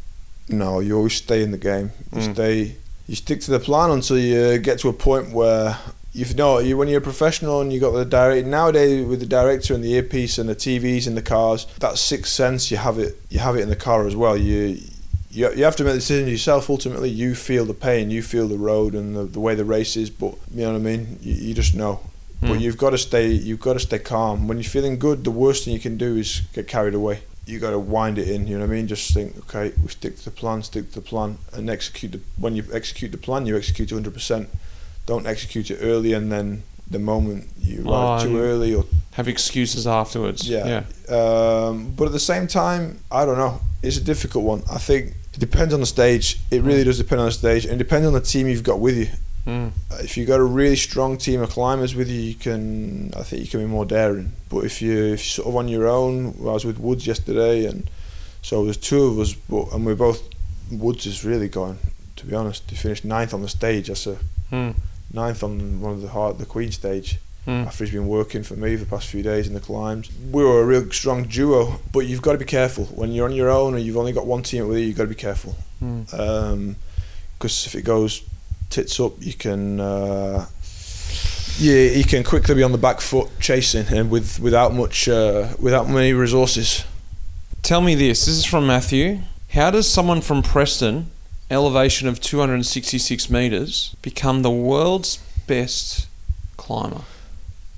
Speaker 3: No, you always stay in the game. You
Speaker 1: Mm.
Speaker 3: stay. You stick to the plan until you get to a point where you know you when you're a professional and you got the direct nowadays with the director and the earpiece and the TVs in the cars. That sixth sense you have it. You have it in the car as well. You. You, you have to make the decision yourself. Ultimately, you feel the pain, you feel the road and the, the way the race is. But you know what I mean. You, you just know. But
Speaker 1: Mm.
Speaker 3: you've got to stay. You've got to stay calm. When you're feeling good, the worst thing you can do is get carried away. You got to wind it in. You know what I mean? Just think, okay, we stick to the plan, stick to the plan, and execute. The, when you execute the plan, you execute 100. percent Don't execute it early, and then the moment you arrive
Speaker 1: Oh,
Speaker 3: too early, or
Speaker 1: Have excuses afterwards.
Speaker 3: yeah. Um, but at the same time, I don't know. It's a difficult one. I think it depends on the stage. It really does depend on the stage, and it depends on the team you've got with you.
Speaker 1: Mm.
Speaker 3: If you've got a really strong team of climbers with you, you can. I think you can be more daring. But if you if you're sort of on your own, I was with Woods yesterday, and so there's two of us, but and we're both. Woods is really going. To be honest, he finished ninth on the stage. That's a
Speaker 1: Mm.
Speaker 3: ninth on one of the hard the Queen stage.
Speaker 1: Mm.
Speaker 3: After he's been working for me for the past few days in the climbs, we were a real strong duo. But you've got to be careful when you're on your own, or you've only got one team with you. You've got to be careful because if it goes tits up, you can uh, yeah you can quickly be on the back foot chasing and with without much uh, without many resources.
Speaker 1: Tell me this. This is from Matthew. How does someone from Preston, elevation of 266 meters, become the world's best climber?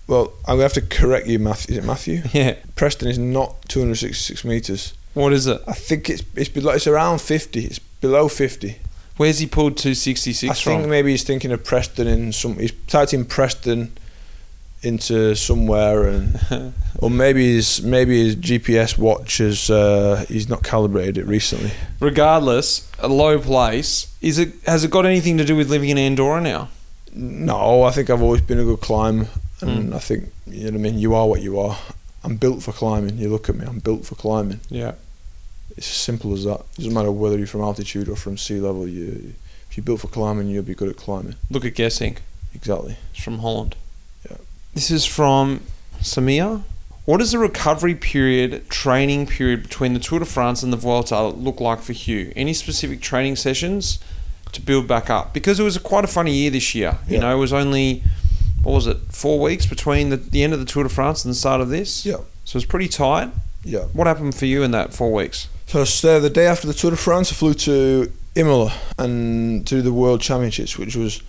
Speaker 3: Well, I'm gonna have to correct you, Matthew. Is it Matthew?
Speaker 1: Yeah.
Speaker 3: Preston is not 266 meters.
Speaker 1: What is it?
Speaker 3: I think it's it's below, it's around 50. It's below 50.
Speaker 1: Where's he pulled 266
Speaker 3: I think
Speaker 1: from?
Speaker 3: maybe he's thinking of Preston in some. He's typed in Preston into somewhere, and or maybe his maybe his GPS watch has uh, he's not calibrated it recently.
Speaker 1: Regardless, a low place. Is it? Has it got anything to do with living in Andorra now?
Speaker 3: No, I think I've always been a good climber, and
Speaker 1: Mm.
Speaker 3: I think you know what I mean. You are what you are. I'm built for climbing. You look at me. I'm built for climbing.
Speaker 1: Yeah.
Speaker 3: It's as simple as that. It doesn't matter whether you're from altitude or from sea level. You, if you're built for climbing, you'll be good at climbing.
Speaker 1: Look at Gesink.
Speaker 3: Exactly.
Speaker 1: It's from Holland.
Speaker 3: Yeah.
Speaker 1: This is from Samia. What does the recovery period, training period between the Tour de France and the Vuelta look like for Hugh? Any specific training sessions to build back up? Because it was a quite a funny year this year. You
Speaker 3: Yeah.
Speaker 1: know, it was only what was it, four weeks between the, the end of the Tour de France and the start of this.
Speaker 3: Yeah.
Speaker 1: So it was pretty tight.
Speaker 3: Yeah.
Speaker 1: What happened for you in that four weeks?
Speaker 3: So uh, the day after the Tour de France, I flew to Imola and to the World Championships, which was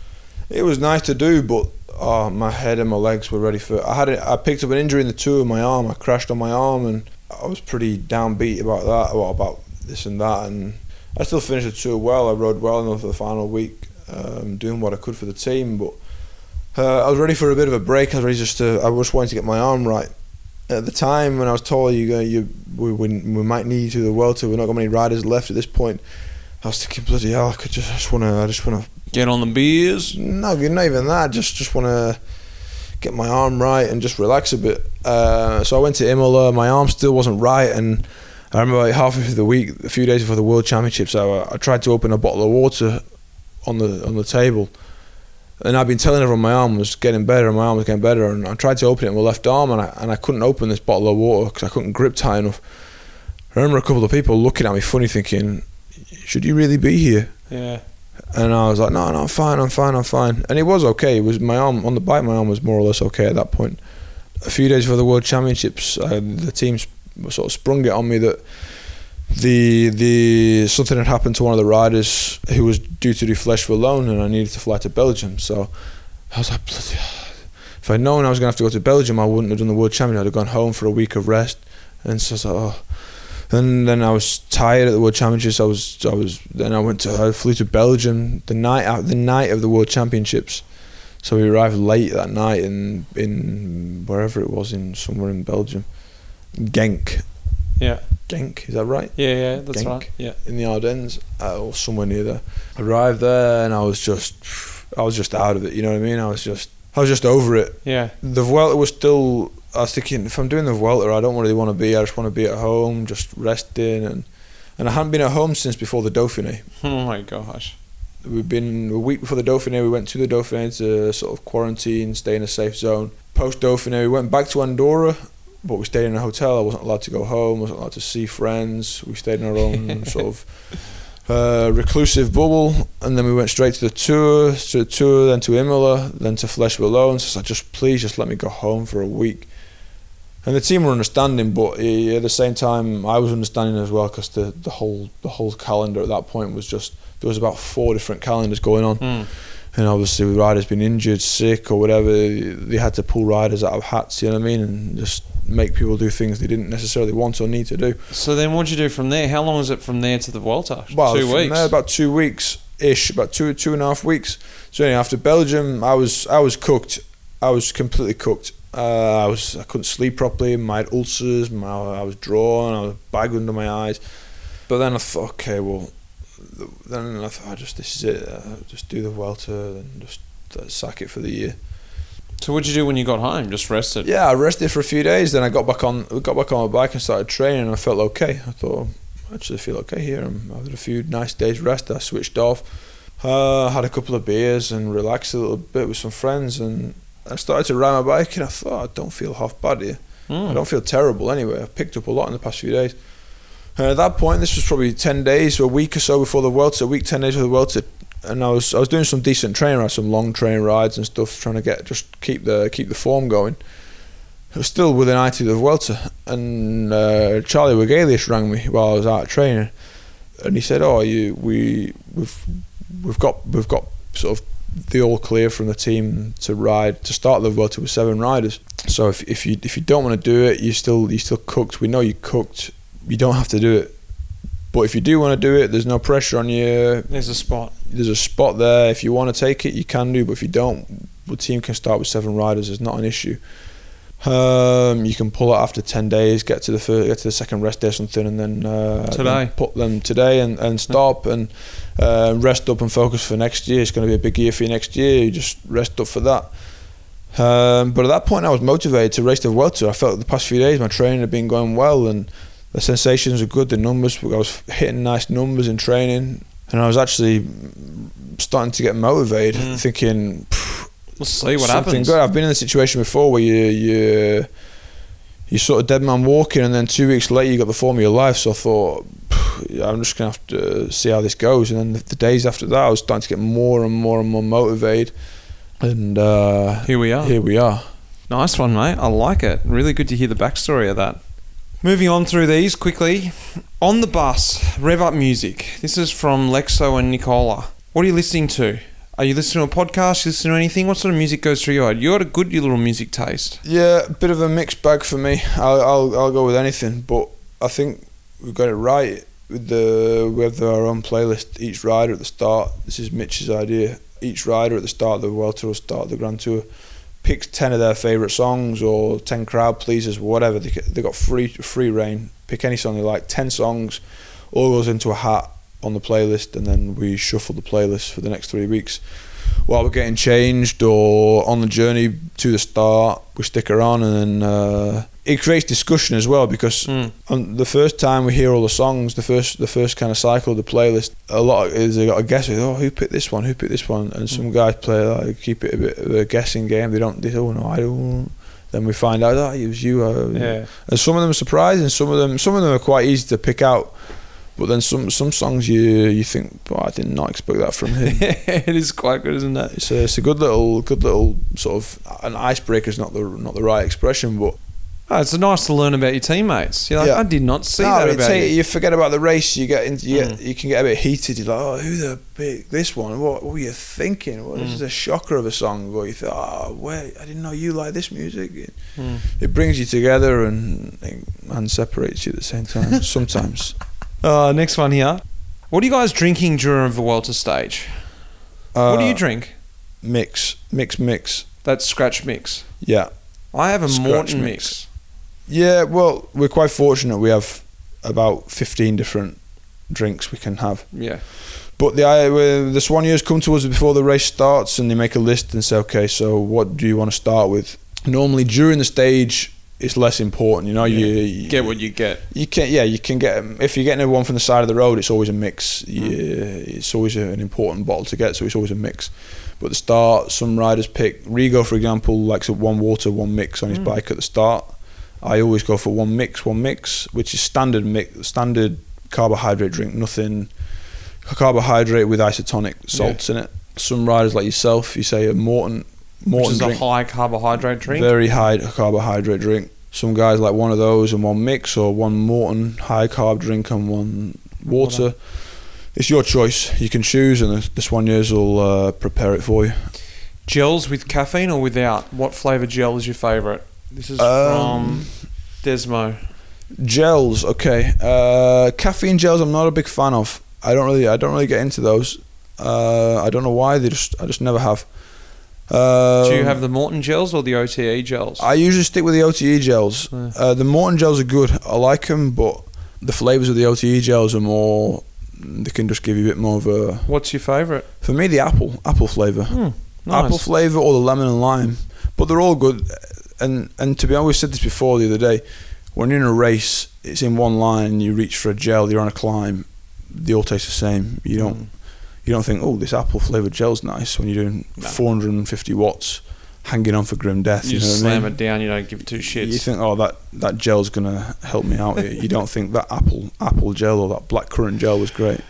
Speaker 3: it was nice to do, but oh, my head and my legs were ready for. it. I had I picked up an injury in the tour, of my arm. I crashed on my arm, and I was pretty downbeat about that, well, about this and that. And I still finished the tour well. I rode well enough for the final week, um, doing what I could for the team, but. Uh, I was ready for a bit of a break. I was just to. I was wanting to get my arm right. At the time when I was told you go, you we, we, we might need you to the world tour. We're not got many riders left at this point. I was thinking, bloody hell! I could just, I just want to. I just want to.
Speaker 1: Get on the beers.
Speaker 3: No, not even that. Just, just want to get my arm right and just relax a bit. Uh, so I went to Imola. My arm still wasn't right, and I remember like halfway through the week, a few days before the World Championships, I, I tried to open a bottle of water on the on the table, and I've been telling everyone my arm was getting better, and my arm was getting better, and I tried to open it with my left arm, and I and I couldn't open this bottle of water because I couldn't grip tight enough. I remember a couple of people looking at me funny, thinking, "Should you really be here?"
Speaker 1: Yeah.
Speaker 3: And I was like, "No, no, I'm fine, I'm fine, I'm fine." And it was okay. It was my arm on the bike. My arm was more or less okay at that point. A few days before the World Championships, uh, the team sp- sort of sprung it on me that the the something had happened to one of the riders who was due to do Flèche Wallonne, and I needed to fly to Belgium. So I was like, if I'd known I was to have to go to Belgium, I wouldn't have done the World Champion. I'd have gone home for a week of rest. And so I was like, oh. And then I was tired at the World Championships. I was, I was. Then I went to, I flew to Belgium the night out, the night of the World Championships. So we arrived late that night in in wherever it was in somewhere in Belgium, Genk.
Speaker 1: Yeah.
Speaker 3: Genk, is that right?
Speaker 1: Yeah, yeah, that's
Speaker 3: Genk.
Speaker 1: right. Yeah.
Speaker 3: in the Ardennes uh, or somewhere near there. Arrived there and I was just, I was just out of it. You know what I mean? I was just, I was just over it.
Speaker 1: Yeah.
Speaker 3: The Vuelta was still. I was thinking, if I'm doing the Vuelta, I don't really want to be. I just want to be at home, just resting, and and I hadn't been at home since before the Dauphiné.
Speaker 1: Oh my gosh.
Speaker 3: We've been a week before the Dauphiné. We went to the Dauphiné to sort of quarantine, stay in a safe zone. Post Dauphiné, we went back to Andorra, but we stayed in a hotel. I wasn't allowed to go home. wasn't allowed to see friends. We stayed in our own sort of uh, reclusive bubble, and then we went straight to the tour, to the tour, then to Imola, then to Flèche Wallonne. So I just please, just let me go home for a week. And the team were understanding, but at the same time, I was understanding as well because the, the whole the whole calendar at that point was just there was about four different calendars going on,
Speaker 1: Mm.
Speaker 3: And obviously with riders being injured, sick or whatever, they had to pull riders out of hats. You know what I mean, and just make people do things they didn't necessarily want or need to do.
Speaker 1: So then, what'd you do from there? How long was it from there to the Vuelta?
Speaker 3: Well,
Speaker 1: Two weeks.
Speaker 3: there, about two weeks ish, about two two and a half weeks. So anyway, after Belgium, I was I was cooked. I was completely cooked. Uh, I was I couldn't sleep properly. My ulcers. My, I was drawn. I was bag under my eyes. But then I thought, okay, well, then I thought, I just this is it. Uh, just do the Vuelta and just uh, sack it for the year.
Speaker 1: so what did you do when you got home? Just rested.
Speaker 3: Yeah, I rested for a few days. Then I got back on got back on my bike and started training. And I felt okay. I thought I actually feel okay here. I'm, I had a few nice days rest. I switched off. Uh, had a couple of beers and relaxed a little bit with some friends. And I started to ride my bike. And I thought I don't feel half bad here. I
Speaker 1: Mm.
Speaker 3: don't feel terrible anyway. I've picked up a lot in the past few days. And at that point, this was probably ten days, or a week or so before the Vuelta, a week, ten days before the World Vuelta, and I was I was doing some decent training, rides, some long train rides and stuff, trying to get just keep the keep the form going. It was still within to the Vuelta, and uh, Charlie Wegelius rang me while I was out training, and he said, "Oh, you we we've we've got we've got sort of the all clear from the team to ride to start the Vuelta with seven riders. So if, if you if you don't want to do it, you still you still cooked. We know you cooked. You don't have to do it. But if you do want to do it, there's no pressure on you.
Speaker 1: There's a spot.
Speaker 3: There's a spot there. If you want to take it, you can do. But if you don't, the team can start with seven riders. It's not an issue. Um, you can pull it after ten days, get to the first, get to the second rest day or something, and then uh,
Speaker 1: Today.
Speaker 3: then put them today and, and stop and uh, rest up and focus for next year. It's going to be a big year for you next year. You just rest up for that. Um, but at that point, I was motivated to race the Vuelta. I felt the past few days my training had been going well, and the sensations were good. The numbers, I was hitting nice numbers in training, and I was actually starting to get motivated,
Speaker 1: Mm.
Speaker 3: thinking. "Phew,
Speaker 1: Let's see what
Speaker 3: something
Speaker 1: happens.
Speaker 3: good. I've been in the situation before where you you you sort of dead man walking, and then two weeks later you got the form of your life. So I thought I'm just gonna have to see how this goes. And then the, the days after that, I was starting to get more and more and more motivated. And uh,
Speaker 1: Here we are.
Speaker 3: here we are.
Speaker 1: Nice one, mate. I like it. Really good to hear the backstory of that. Moving on through these quickly. On the bus, rev up music. This is from Lexo and Nicola. What are you listening to? Are you listening to a podcast? You listening to anything? What sort of music goes through your head? You got a good little music taste.
Speaker 3: Yeah, a bit of a mixed bag for me. I'll I'll, I'll go with anything, but I think we've got it right with the we have our own playlist. Each rider at the start. This is Mitch's idea. Each rider at the start of the World Tour, start of the Grand Tour, picks ten of their favourite songs or ten crowd pleasers, whatever. They they got free free reign. Pick any song they like. Ten songs, all goes into a hat on the playlist, and then we shuffle the playlist for the next three weeks. While we're getting changed or on the journey to the start, we stick around, and then uh, it creates discussion as well because
Speaker 1: Mm.
Speaker 3: on the first time we hear all the songs, the first the first kind of cycle of the playlist, a lot is they got a guess with oh who picked this one, who picked this one, and some guys play like keep it a bit of a guessing game. They don't they oh no I don't. Then we find out oh it was you. Uh,
Speaker 1: Yeah.
Speaker 3: and some of them are surprising. Some of them some of them are quite easy to pick out. But then some some songs you you think oh, I did not expect that from him.
Speaker 1: it is quite good, isn't it?
Speaker 3: it's a, it's a good little good little sort of an icebreaker is not the not the right expression, but
Speaker 1: Oh, it's nice to learn about your teammates. You're like,
Speaker 3: Yeah.
Speaker 1: I did not see
Speaker 3: No,
Speaker 1: that about you.
Speaker 3: you forget about the race. You get into you,
Speaker 1: Mm.
Speaker 3: get, you can get a bit heated. You're like, oh, who the big this one? What, what were you thinking? This
Speaker 1: Mm.
Speaker 3: is a shocker of a song. Or you think, oh, wait, I didn't know you like this music. It,
Speaker 1: Mm.
Speaker 3: it brings you together and and separates you at the same time. Sometimes.
Speaker 1: Uh, next one here. What are you guys drinking during the Vuelta stage? what do you
Speaker 3: Uh,
Speaker 1: drink?
Speaker 3: Mix, mix, mix.
Speaker 1: That's scratch mix.
Speaker 3: Yeah,
Speaker 1: I have a
Speaker 3: Scratch
Speaker 1: Maurten
Speaker 3: mix.
Speaker 1: mix.
Speaker 3: Yeah. Well, we're quite fortunate. We have about fifteen different drinks we can have.
Speaker 1: Yeah.
Speaker 3: But the uh, the soigneurs come to us before the race starts, and they make a list and say, okay, so what do you want to start with? Normally during the stage, it's less important. You know,
Speaker 1: Yeah.
Speaker 3: you, you
Speaker 1: Get what you get.
Speaker 3: you can yeah you can get if you're getting one from the side of the road, it's always a mix.
Speaker 1: Mm.
Speaker 3: Yeah, it's always a, an important bottle to get, so it's always a mix. But the start, some riders pick Rigo, for example, likes a one water, one mix on his
Speaker 1: Mm.
Speaker 3: bike at the start. I always go for one mix, one mix, which is standard mix, standard carbohydrate drink, nothing carbohydrate with isotonic salts in it. Some riders like yourself, you say a Maurten,
Speaker 1: Maurten
Speaker 3: Which
Speaker 1: is a high carbohydrate drink.
Speaker 3: very high carbohydrate drink. Some guys like one of those and one mix, or one Maurten high carb drink and one water.
Speaker 1: Water.
Speaker 3: It's your choice. You can choose, and the, the soigneurs will uh, prepare it for you.
Speaker 1: Gels with caffeine or without? What flavour gel is your favourite? This is
Speaker 3: Um,
Speaker 1: from Desmo.
Speaker 3: Gels, okay. Uh, caffeine gels, I'm not a big fan of. I don't really, I don't really get into those. Uh, I don't know why. They just, I just never have. Uh,
Speaker 1: Do you have the Maurten gels or the OTE gels?
Speaker 3: I usually stick with the OTE gels.
Speaker 1: Yeah.
Speaker 3: Uh, the Maurten gels are good. I like them, but the flavors of the OTE gels are more. They can just give you a bit more of a.
Speaker 1: What's your favourite?
Speaker 3: For me, the apple, apple flavor,
Speaker 1: Hmm, nice.
Speaker 3: apple flavor, or the lemon and lime. But they're all good. And and to be honest, we said this before the other day. When you're in a race, it's in one line. You reach for a gel. You're on a climb. They all taste the same. You don't.
Speaker 1: Mm.
Speaker 3: You don't think, oh, this apple flavored gel's nice when you're doing
Speaker 1: No.
Speaker 3: 450 watts, hanging on for grim death.
Speaker 1: You
Speaker 3: You, know what I
Speaker 1: slam
Speaker 3: mean?
Speaker 1: it down. You don't give two shits.
Speaker 3: You think, oh, that, that gel's gonna help me out. here. you don't think that apple apple gel or that black currant gel was great.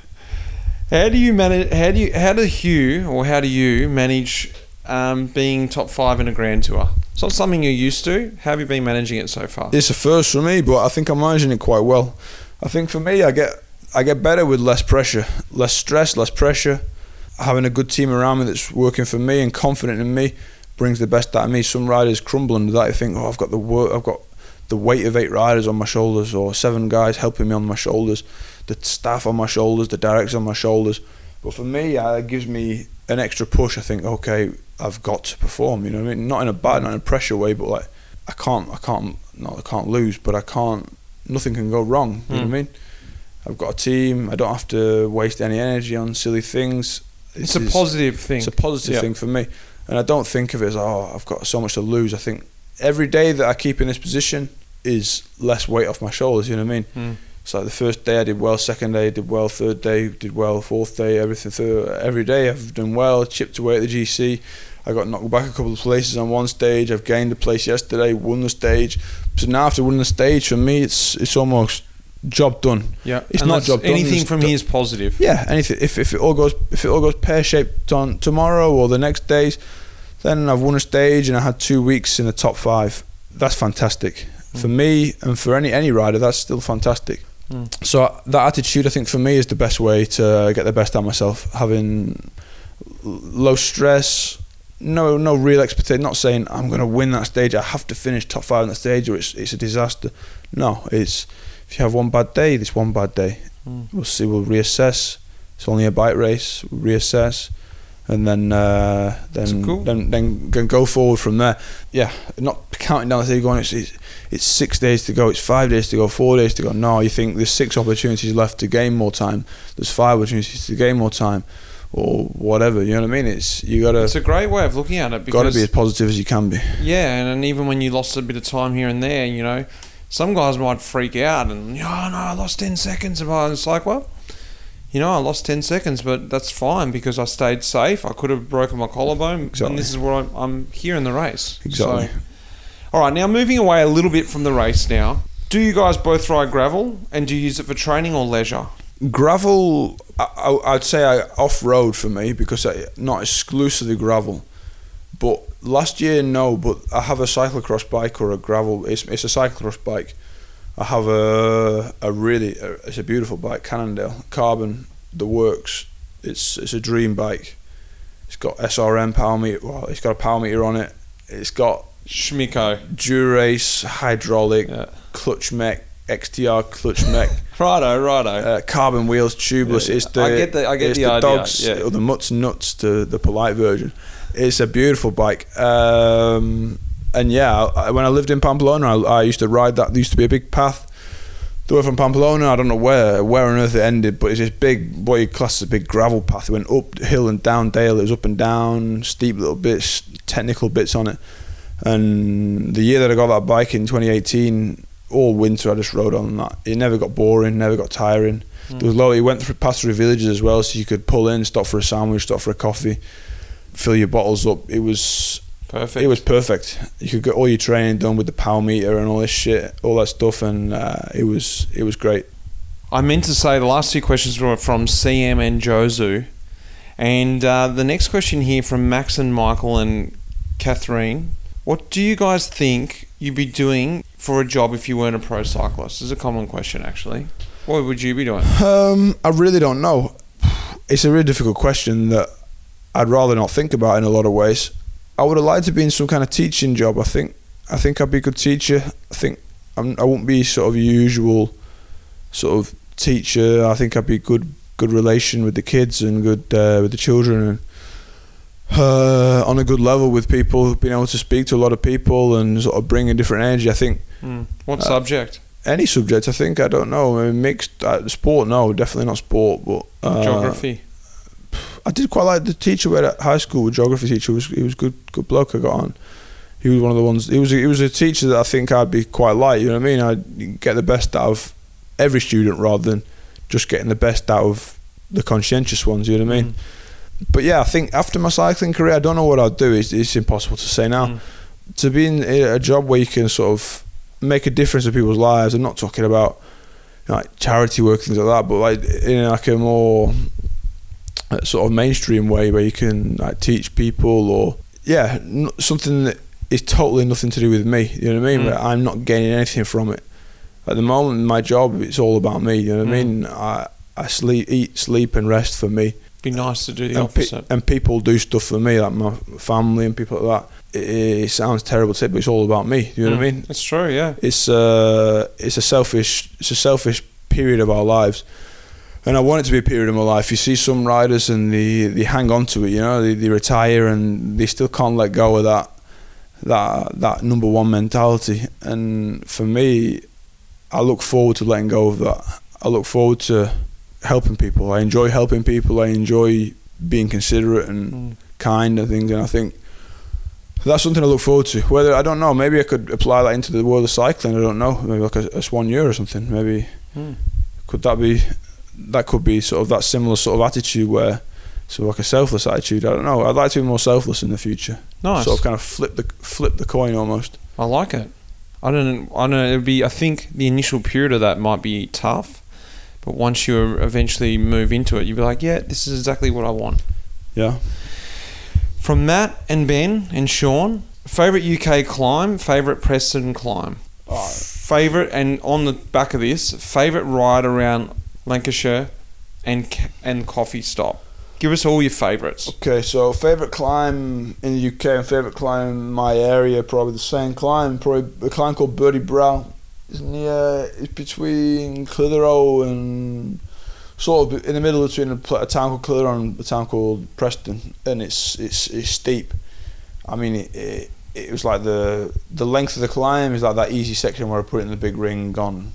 Speaker 1: How do you manage? How do you? How do Hugh or how do you manage um, being top five in a Grand Tour? It's not something you're used to. How have you been managing it so far?
Speaker 3: It's a first for me, but I think I'm managing it quite well. I think for me, I get I get better with less pressure, less stress, less pressure. Having a good team around me that's working for me and confident in me brings the best out of me. Some riders crumble under that. I think, oh, I've got the work, I've got the weight of eight riders on my shoulders, or seven guys helping me on my shoulders, the staff on my shoulders, the directors on my shoulders. But for me, it gives me an extra push. I think, okay, I've got to perform. You know what I mean? Not in a bad, not in a pressure way, but like I can't, I can't, not I can't lose, but I can't. Nothing can go wrong. You know
Speaker 1: Mm.
Speaker 3: what I mean? I've got a team. I don't have to waste any energy on silly things.
Speaker 1: it's
Speaker 3: This
Speaker 1: a positive thing.
Speaker 3: It's a positive
Speaker 1: Yeah.
Speaker 3: thing for me, and I don't think of it as oh I've got so much to lose. I think every day that I keep in this position is less weight off my shoulders. You know what I mean?
Speaker 1: Mm.
Speaker 3: So the first day I did well, second day I did well, third day did well, fourth day everything. Third, every day I've done well, chipped away at the GC. I got knocked back a couple of places on one stage. I've gained a place yesterday, won the stage. So now after winning the stage, for me it's it's almost job done.
Speaker 1: Yeah,
Speaker 3: It's
Speaker 1: And
Speaker 3: not job done,
Speaker 1: Anything from here is positive.
Speaker 3: Yeah, anything. If, if it all goes if it all goes pear shaped on tomorrow or the next days, then I've won a stage and I had two weeks in the top five. That's fantastic for me and for any any rider. That's still fantastic.
Speaker 1: Mm.
Speaker 3: So that attitude, I think, for me is the best way to get the best out of myself. Having low stress, no no real expectation. Not saying I'm going to win that stage. I have to finish top five on that stage, or it's it's a disaster. No, it's if you have one bad day, it's one bad day.
Speaker 1: Mm.
Speaker 3: We'll see. We'll reassess. It's only a bike race. We'll reassess, and then uh, then,
Speaker 1: cool.
Speaker 3: then then then go forward from there. Yeah, not counting down the day going. It's, it's it's six days to go. It's five days to go. Four days to go. No, you think there's six opportunities left to gain more time. There's five opportunities to gain more time. Or whatever. You know what I mean? It's you gotta
Speaker 1: It's a great way of looking at it
Speaker 3: gotta be as positive as you can be.
Speaker 1: yeah, and, and even when you lost a bit of time here and there, you know, some guys might freak out and oh no, I lost ten seconds. And it's like, well, you know, I lost ten seconds, but that's fine because I stayed safe. I could have broken my collarbone,
Speaker 3: Exactly.
Speaker 1: and this is what I'm, I'm here in the race.
Speaker 3: Exactly.
Speaker 1: So, all right, now moving away a little bit from the race now. Do you guys both ride gravel, and do you use it for training or leisure?
Speaker 3: Gravel, I, I'd say I off road for me because I, not exclusively gravel. But last year, no. But I have a cyclocross bike or a gravel. It's, it's a cyclocross bike. I have a a really it's a beautiful bike, Cannondale carbon, the works. It's it's a dream bike. It's got SRM power meter. Well, it's got a power meter on it. It's got
Speaker 1: Schmicko.
Speaker 3: Dura-Ace hydraulic
Speaker 1: Yeah.
Speaker 3: clutch mech, XTR clutch mech.
Speaker 1: Righto, righto.
Speaker 3: Uh, carbon wheels, tubeless.
Speaker 1: Yeah,
Speaker 3: It's the
Speaker 1: I get the- I get
Speaker 3: it's
Speaker 1: the
Speaker 3: the,
Speaker 1: idea,
Speaker 3: dogs
Speaker 1: yeah.
Speaker 3: or the mutts nuts to the polite version. It's a beautiful bike. Um, and yeah, I, when I lived in Pamplona, I, I used to ride that. There used to be a big path. The way from Pamplona, I don't know where where on earth it ended, but it's this big, what you class as a big gravel path. It went up hill and down dale. It was up and down, steep little bits, technical bits on it. And the year that I got that bike in 2018, all winter I just rode on that. It never got boring, never got tiring. There was low. It went through past through villages as well, so you could pull in, stop for a sandwich, stop for a coffee, fill your bottles up. It was
Speaker 1: Perfect.
Speaker 3: it was perfect. You could get all your training done with the power meter and all this shit, all that stuff, and uh, it was it was great.
Speaker 1: I meant to say the last two questions were from CM and Jozu. And uh, the next question here from Max and Michael and Catherine. What do you guys think you'd be doing for a job if you weren't a pro cyclist? This is a common question, actually. What would you be doing?
Speaker 3: Um, I really don't know. It's a really difficult question that I'd rather not think about in a lot of ways. I would have liked to be in some kind of teaching job. I think. I think I'd be a good teacher. I think I'm, I won't be sort of usual sort of teacher. I think I'd be good good relation with the kids and good uh, with the children and uh, on a good level with people. Being able to speak to a lot of people and sort of bring a different energy. I think
Speaker 1: Hmm. What
Speaker 3: Uh,
Speaker 1: subject?
Speaker 3: any subject. I think I don't know. I mean, mixed uh, sport. No, definitely not sport. But uh,
Speaker 1: Geography.
Speaker 3: I did quite like the teacher we had at high school. Geography teacher was he was good good bloke. I got on. He was one of the ones. He was a, he was a teacher that I think I'd be quite like. You know what I mean? I'd get the best out of every student rather than just getting the best out of the conscientious ones. You know what I mean? But yeah, I think after my cycling career, I don't know what I'd do. It's, it's impossible to say now.
Speaker 1: Mm.
Speaker 3: To be in a job where you can sort of make a difference in people's lives. I'm not talking about you know, like charity work things like that, but like in like a more uh, sort of mainstream way where you can like teach people or yeah, n- something that is totally nothing to do with me. You know what I mean?
Speaker 1: Mm.
Speaker 3: I'm not gaining anything from it. At the moment, my job it's all about me. You know what I
Speaker 1: Mm.
Speaker 3: mean? I I sleep, eat, sleep, and rest for me
Speaker 1: Be nice to do the
Speaker 3: and, pe-
Speaker 1: opposite.
Speaker 3: and people do stuff for me, like my family and people like that. It, it sounds terrible to say, but it's all about me. You know what I
Speaker 1: Mm.
Speaker 3: mean?
Speaker 1: It's true, yeah.
Speaker 3: It's uh, it's a selfish, it's a selfish period of our lives, and I want it to be a period of my life. You see some riders and they, they hang on to it. You know, they, they retire and they still can't let go of that that that number one mentality. And for me, I look forward to letting go of that. I look forward to helping people. I enjoy helping people. I enjoy being considerate and
Speaker 1: Mm.
Speaker 3: kind and things. And I think that's something I look forward to. Whether I don't know, maybe I could apply that into the world of cycling. I don't know. Maybe like a, a soigneur or something. Maybe
Speaker 1: Mm.
Speaker 3: could that be? That could be sort of that similar sort of attitude where. So like a selfless attitude. I don't know. I'd like to be more selfless in the future.
Speaker 1: Nice.
Speaker 3: Sort of kind of flip the flip the coin almost.
Speaker 1: I like it. I don't. I don't. know, It'd be. I think the initial period of that might be tough, but once you eventually move into it, you'll be like, yeah, this is exactly what I want.
Speaker 3: Yeah.
Speaker 1: From Matt and Ben and Sean, favorite UK climb, favorite Preston climb, oh. favorite, and on the back of this, favorite ride around Lancashire, and and coffee stop. Give us all your favourites.
Speaker 3: Okay, so favorite climb in the UK and favorite climb in my area, probably the same climb, probably a climb called Birdie Brow. It's near, it's between Clitheroe and sort of in the middle between a, a town called Clitheroe and a town called Preston, and it's it's it's steep. I mean, it, it, it was like the the length of the climb is like that easy section where I put it in the big ring on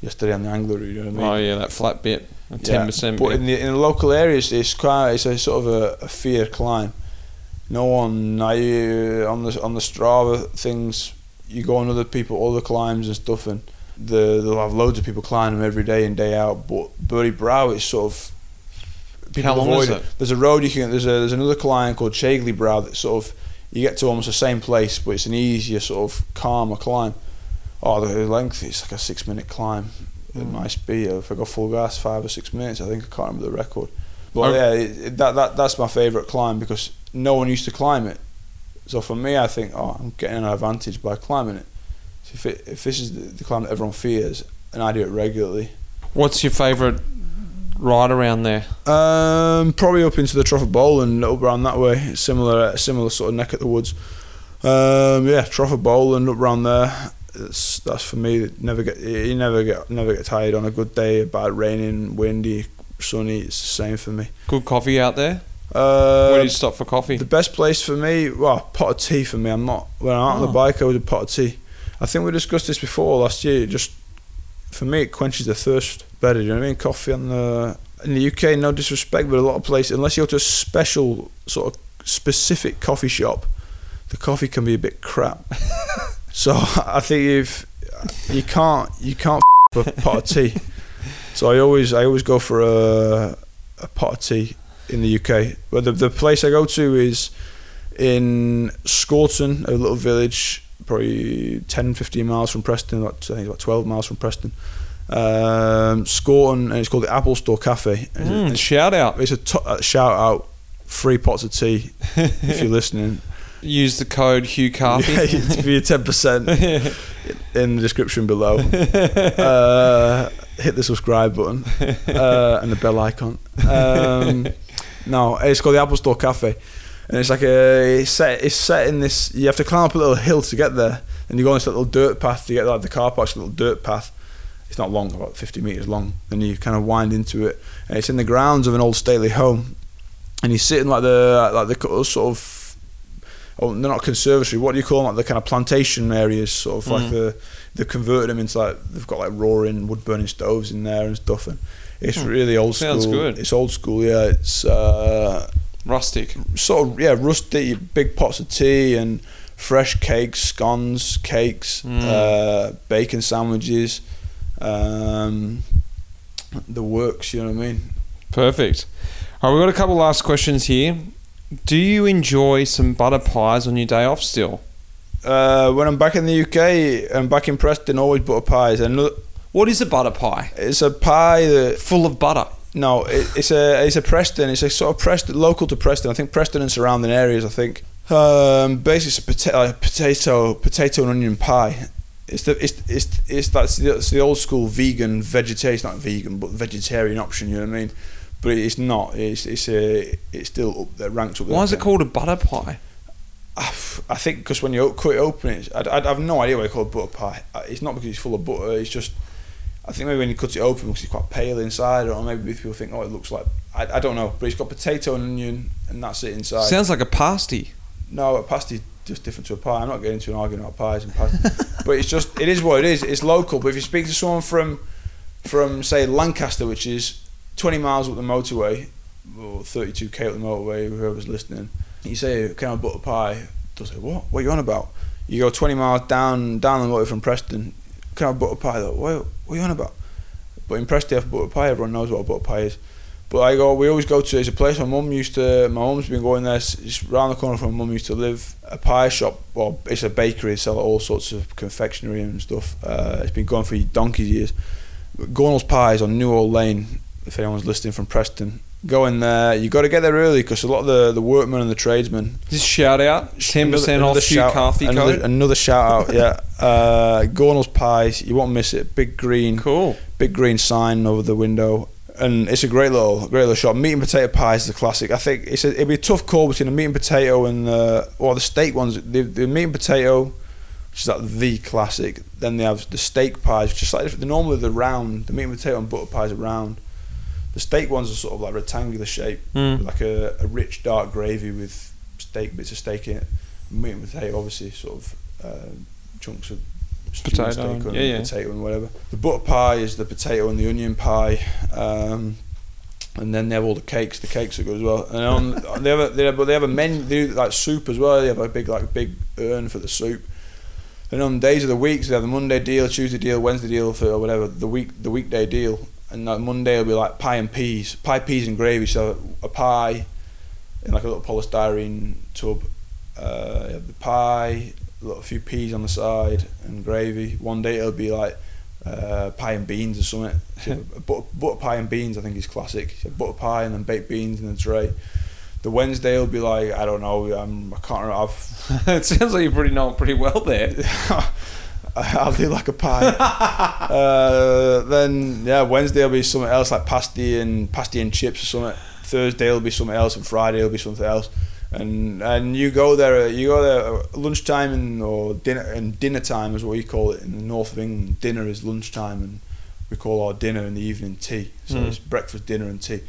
Speaker 3: yesterday on the angler. You know what I mean?
Speaker 1: Oh yeah, that flat bit,
Speaker 3: Yeah,
Speaker 1: ten percent.
Speaker 3: But in the in the local areas, it's quite it's a sort of a, a fear climb. No one, I uh, on the on the Strava things, you go on other people, other climbs and stuff, and the, they'll have loads of people climbing them every day and day out. But Burry Brow is sort of people
Speaker 1: How long
Speaker 3: avoid
Speaker 1: is
Speaker 3: it.
Speaker 1: it?
Speaker 3: There's a road you can. There's a there's another climb called Shagley Brow that sort of you get to almost the same place, but it's an easier sort of calmer climb. Oh, the length is like a six minute climb. It
Speaker 1: Mm.
Speaker 3: might be if I go full gas, five or six minutes. I think I can't remember the record. But
Speaker 1: Oh.
Speaker 3: yeah, it- that that that's my favourite climb because no one used to climb it. So for me, I think, oh, I'm getting an advantage by climbing it. So if it, if this is the, climb that everyone fears, and I do it regularly,
Speaker 1: What's your favourite ride around there?
Speaker 3: um, probably up into the Trough of Bowland up around that way, similar similar sort of neck of the woods. Um, yeah, Trough of Bowland up around there. It's, that's for me. Never get you never get never get tired on a good day. Bad raining, windy, sunny. It's the same for me.
Speaker 1: Good coffee out there.
Speaker 3: Uh,
Speaker 1: Where do you stop for coffee?
Speaker 3: The best place for me, well, pot of tea for me. I'm not when I'm out on
Speaker 1: Oh.
Speaker 3: the bike. I would a pot of tea. I think we discussed this before last year. Just for me, it quenches the thirst better. You know what I mean? Coffee on the in the UK. No disrespect, but a lot of places, unless you go to a special sort of specific coffee shop, the coffee can be a bit crap. so I think if you can't you can't f- a pot of tea. So I always I always go for a a pot of tea in the UK. But the the place I go to is in Scorton, a little village, probably 10, 15 miles from Preston. About, I think about twelve miles from Preston. Um, Scorton, and it's called the Apple Store Cafe.
Speaker 1: Mm,
Speaker 3: it's,
Speaker 1: shout out.
Speaker 3: it's a to- a shout out. Free pots of tea if you're listening.
Speaker 1: Use the code Hugh Carthy.
Speaker 3: Yeah, it's for your ten percent in the description below. Uh, hit the subscribe button uh, and the bell icon. Um, no, it's called the Apple Store Cafe, and it's like a it's set. It's set in this. You have to climb up a little hill to get there, and you go on this little dirt path to get like the car park's a little dirt path. It's not long, about fifty meters long. Then you kind of wind into it, and it's in the grounds of an old stately home, and you sit in like the like the sort of oh, they're not conservatory. What do you call them? Like the kind of plantation areas, sort of like
Speaker 1: Mm.
Speaker 3: the they've converted them into like they've got like roaring wood burning stoves in there and stuff. And it's really old school.
Speaker 1: Hmm. Sounds good.
Speaker 3: It's old school. Yeah, it's uh,
Speaker 1: Rustic.
Speaker 3: sort of yeah rusty. Big pots of tea and fresh cakes, scones, cakes,
Speaker 1: Mm.
Speaker 3: uh, bacon sandwiches. Um, the works. You know what I mean?
Speaker 1: Perfect. All right, we've got a couple last questions here. Do you enjoy some butter pies on your day off still?
Speaker 3: Uh, when I'm back in the UK, I'm back in Preston. Always butter pies. And
Speaker 1: What is a butter pie?
Speaker 3: it's a pie that
Speaker 1: Full of butter.
Speaker 3: No, it, it's a it's a Preston. It's a sort of Preston local to Preston. I think Preston and surrounding areas. I think um, basically it's a potato, uh, potato potato and onion pie. It's the it's it's it's that's the, it's the old school vegan vegetarian. It's not vegan, but vegetarian option. You know what I mean? But it's not. It's it's a it's still up there, ranked up there.
Speaker 1: Why is it called a butter pie?
Speaker 3: I think because when you cut it open, it's, I, I have no idea why they call it butter pie. Uh, It's not because it's full of butter. It's just I think maybe when you cut it open, because it's quite pale inside, or maybe people think, oh, it looks like I, I don't know, but it's got potato and onion, and that's it inside.
Speaker 1: Sounds like a pasty.
Speaker 3: no, a pasty just different to a pie. I'm not getting into an argument about pies and pasties, but it's just it is what it is. It's local. But if you speak to someone from from say Lancaster, which is 20 miles up the motorway, or 32k up the motorway, whoever's listening, you say, "Can I butter pie?" They'll say, "What? What are you on about?" You go 20 miles down down the motorway from Preston. Can I have butter pie? Though, what, what are you on about? But in Preston, they have butter pie. Everyone knows what a butter pie is. But I go. We always go to. It's a place my mum used to. My mum's been going there. It's it's round the corner from my mum used to live. A pie shop. Well, it's a bakery. They sell all sorts of confectionery and stuff. Uh, it's been going for donkey's years. Gornall's Pies on New Old Lane. If anyone's listening from Preston, go in there. You got to get there early because a lot of the, the workmen and the tradesmen.
Speaker 1: Just shout out. Ten percent off Hugh Carthy
Speaker 3: another,
Speaker 1: code.
Speaker 3: Another shout out, yeah. Uh, Gornall's Pies. You won't miss it. Big green
Speaker 1: Cool.
Speaker 3: big green sign over the window, and it's a great little, great little shop. Meat and potato pie is the classic. I think it's a, it'd be a tough call between the meat and potato and the or the steak ones. The, the meat and potato, which is like the classic. Then they have the steak pies, which is slightly different. Normally they're round. The meat and potato and butter pies are round. The steak ones are sort of like rectangular shape,
Speaker 1: Mm.
Speaker 3: like a, a rich dark gravy with steak bits of steak in it. Meat and potato, obviously, sort of uh, chunks of
Speaker 1: Potato
Speaker 3: steak
Speaker 1: and-
Speaker 3: and
Speaker 1: yeah, yeah.
Speaker 3: potato and whatever. The butter pie is the potato and the onion pie. Um, and then they have all the cakes. The cakes are good as well. And on, they have a, they have, but they have a menu they do like soup as well. They have a big like big urn for the soup. And on days of the weeks, they have the Monday deal, Tuesday deal, Wednesday deal for whatever the week the weekday deal. And like Monday it'll be like pie and peas, pie, peas and gravy. So a pie in like a little polystyrene tub. Uh, the pie, a little few peas on the side, and gravy. One day it'll be like uh, pie and beans or something. So butter, butter pie and beans, I think is classic. So butter pie and then baked beans in the tray. The Wednesday will be like I don't know. Um, I can't remember. I've,
Speaker 1: it sounds like you pretty know it pretty well there.
Speaker 3: I'll do like a pie. uh, then yeah, Wednesday will be something else like pasty and pasty and chips or something. Thursday will be something else, and Friday will be something else. And and you go there, uh, you go there uh, lunchtime and or dinner and dinner time is what we call it in the north of England. Dinner is lunchtime, and we call our dinner in the evening tea. So
Speaker 1: Mm.
Speaker 3: it's breakfast, dinner, and tea.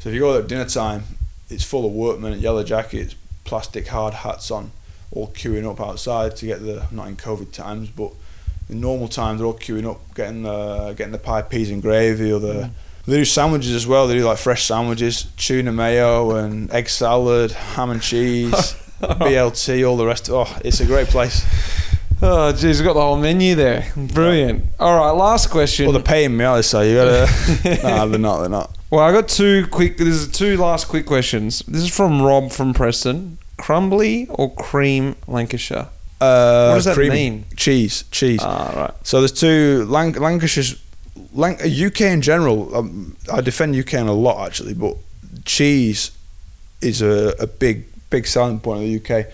Speaker 3: So if you go there at dinner time, it's full of workmen in yellow jackets, plastic hard hats on, all queuing up outside to get the not in COVID times, but in normal times they're all queuing up, getting the getting the pie, peas and gravy, or the mm. they do sandwiches as well. They do like fresh sandwiches, tuna mayo and egg salad, ham and cheese, BLT, all the rest. Oh, it's a great place.
Speaker 1: Oh, geez, we've got the whole menu there. Brilliant. All right, last question.
Speaker 3: Well, they're paying me, I say. You gotta. nah, they're not. They're not.
Speaker 1: Well, I got two quick. This is two last quick questions. This is from Rob from Preston. Crumbly or cream Lancashire?
Speaker 3: Uh,
Speaker 1: What does that
Speaker 3: creamy.
Speaker 1: mean?
Speaker 3: Cheese, cheese.
Speaker 1: Ah, right.
Speaker 3: So there's two Lanc- Lancashire's, Lanc- UK in general. Um, I defend UK in a lot actually, but cheese is a, a big big selling point of the UK.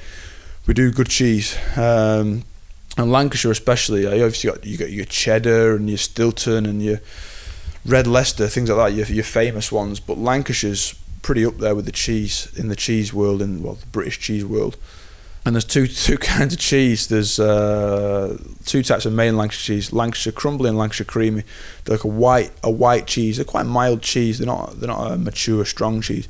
Speaker 3: We do good cheese, um, and Lancashire especially. uh, You obviously got you got your cheddar and your Stilton and your Red Leicester, things like that. Your your famous ones, but Lancashire's pretty up there with the cheese in the cheese world in well the British cheese world. And there's two two kinds of cheese. There's uh, two types of main Lancashire cheese: Lancashire crumbly and Lancashire creamy. They're like a white a white cheese. They're quite mild cheese. They're not they're not a mature strong cheese.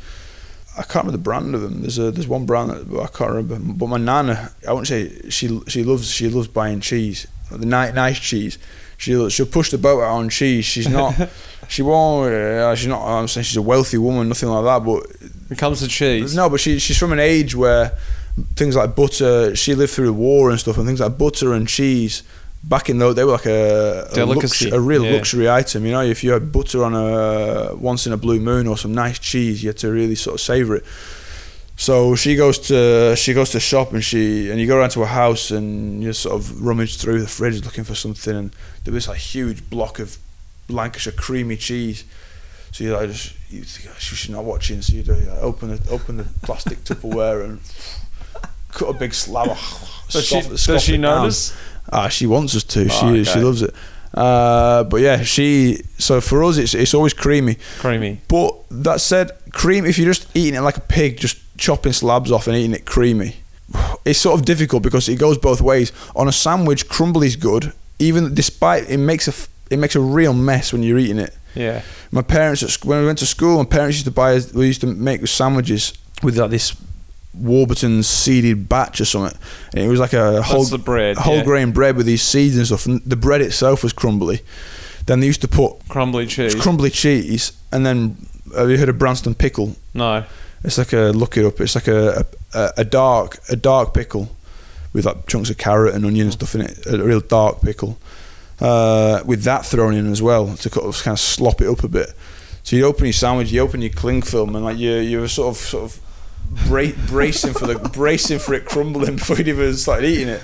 Speaker 3: I can't remember the brand of them. There's a there's one brand that I can't remember. But my nana, I wouldn't say she she loves she loves buying cheese. The nice nice cheese. She'll she'll push the boat out on cheese. She's not. she won't. Uh, she's not. I'm saying she's a wealthy woman, nothing like that. But
Speaker 1: When it comes to cheese.
Speaker 3: no, but she she's from an age where things like butter. She lived through the war and stuff, and things like butter and cheese. Back in those, they were like a, a,
Speaker 1: Delicacy,
Speaker 3: a real
Speaker 1: yeah.
Speaker 3: luxury item. You know, if you had butter on a once in a blue moon or some nice cheese, you had to really sort of savor it. So she goes to she goes to shop and she and you go around to her house and you sort of rummage through the fridge looking for something and there was a huge block of Lancashire creamy cheese. So you like just you think oh, she's not watching, so you do like, open the open the plastic Tupperware and cut a big slab.
Speaker 1: Does she,
Speaker 3: scoff-
Speaker 1: does she notice?
Speaker 3: Ah, she wants us to.
Speaker 1: Oh,
Speaker 3: she she loves it. Uh, but yeah, she. So for us, it's it's always creamy.
Speaker 1: Creamy.
Speaker 3: But that said, cream. If you're just eating it like a pig, just chopping slabs off and eating it creamy, it's sort of difficult because it goes both ways. On a sandwich, crumbly's good, even despite it makes a it makes a real mess when you're eating it.
Speaker 1: Yeah.
Speaker 3: My parents, at, when we went to school, my parents used to buy. us- We used to make sandwiches with like this Warburton's seeded batch or something, and it was like a whole
Speaker 1: bread,
Speaker 3: whole
Speaker 1: yeah.
Speaker 3: grain bread with these seeds and stuff. And the bread itself was crumbly. Then they used to put
Speaker 1: Crumbly cheese.
Speaker 3: crumbly cheese, and then have you heard of Branston pickle?
Speaker 1: no.
Speaker 3: It's like a look it up. It's like a a, a dark a dark pickle with like chunks of carrot and onion and mm. stuff in it. A real dark pickle uh, with that thrown in as well to kind of, kind of slop it up a bit. So you open your sandwich, you open your cling film, and like you you're sort of sort of bra- bracing for the bracing for it crumbling before you even start eating it.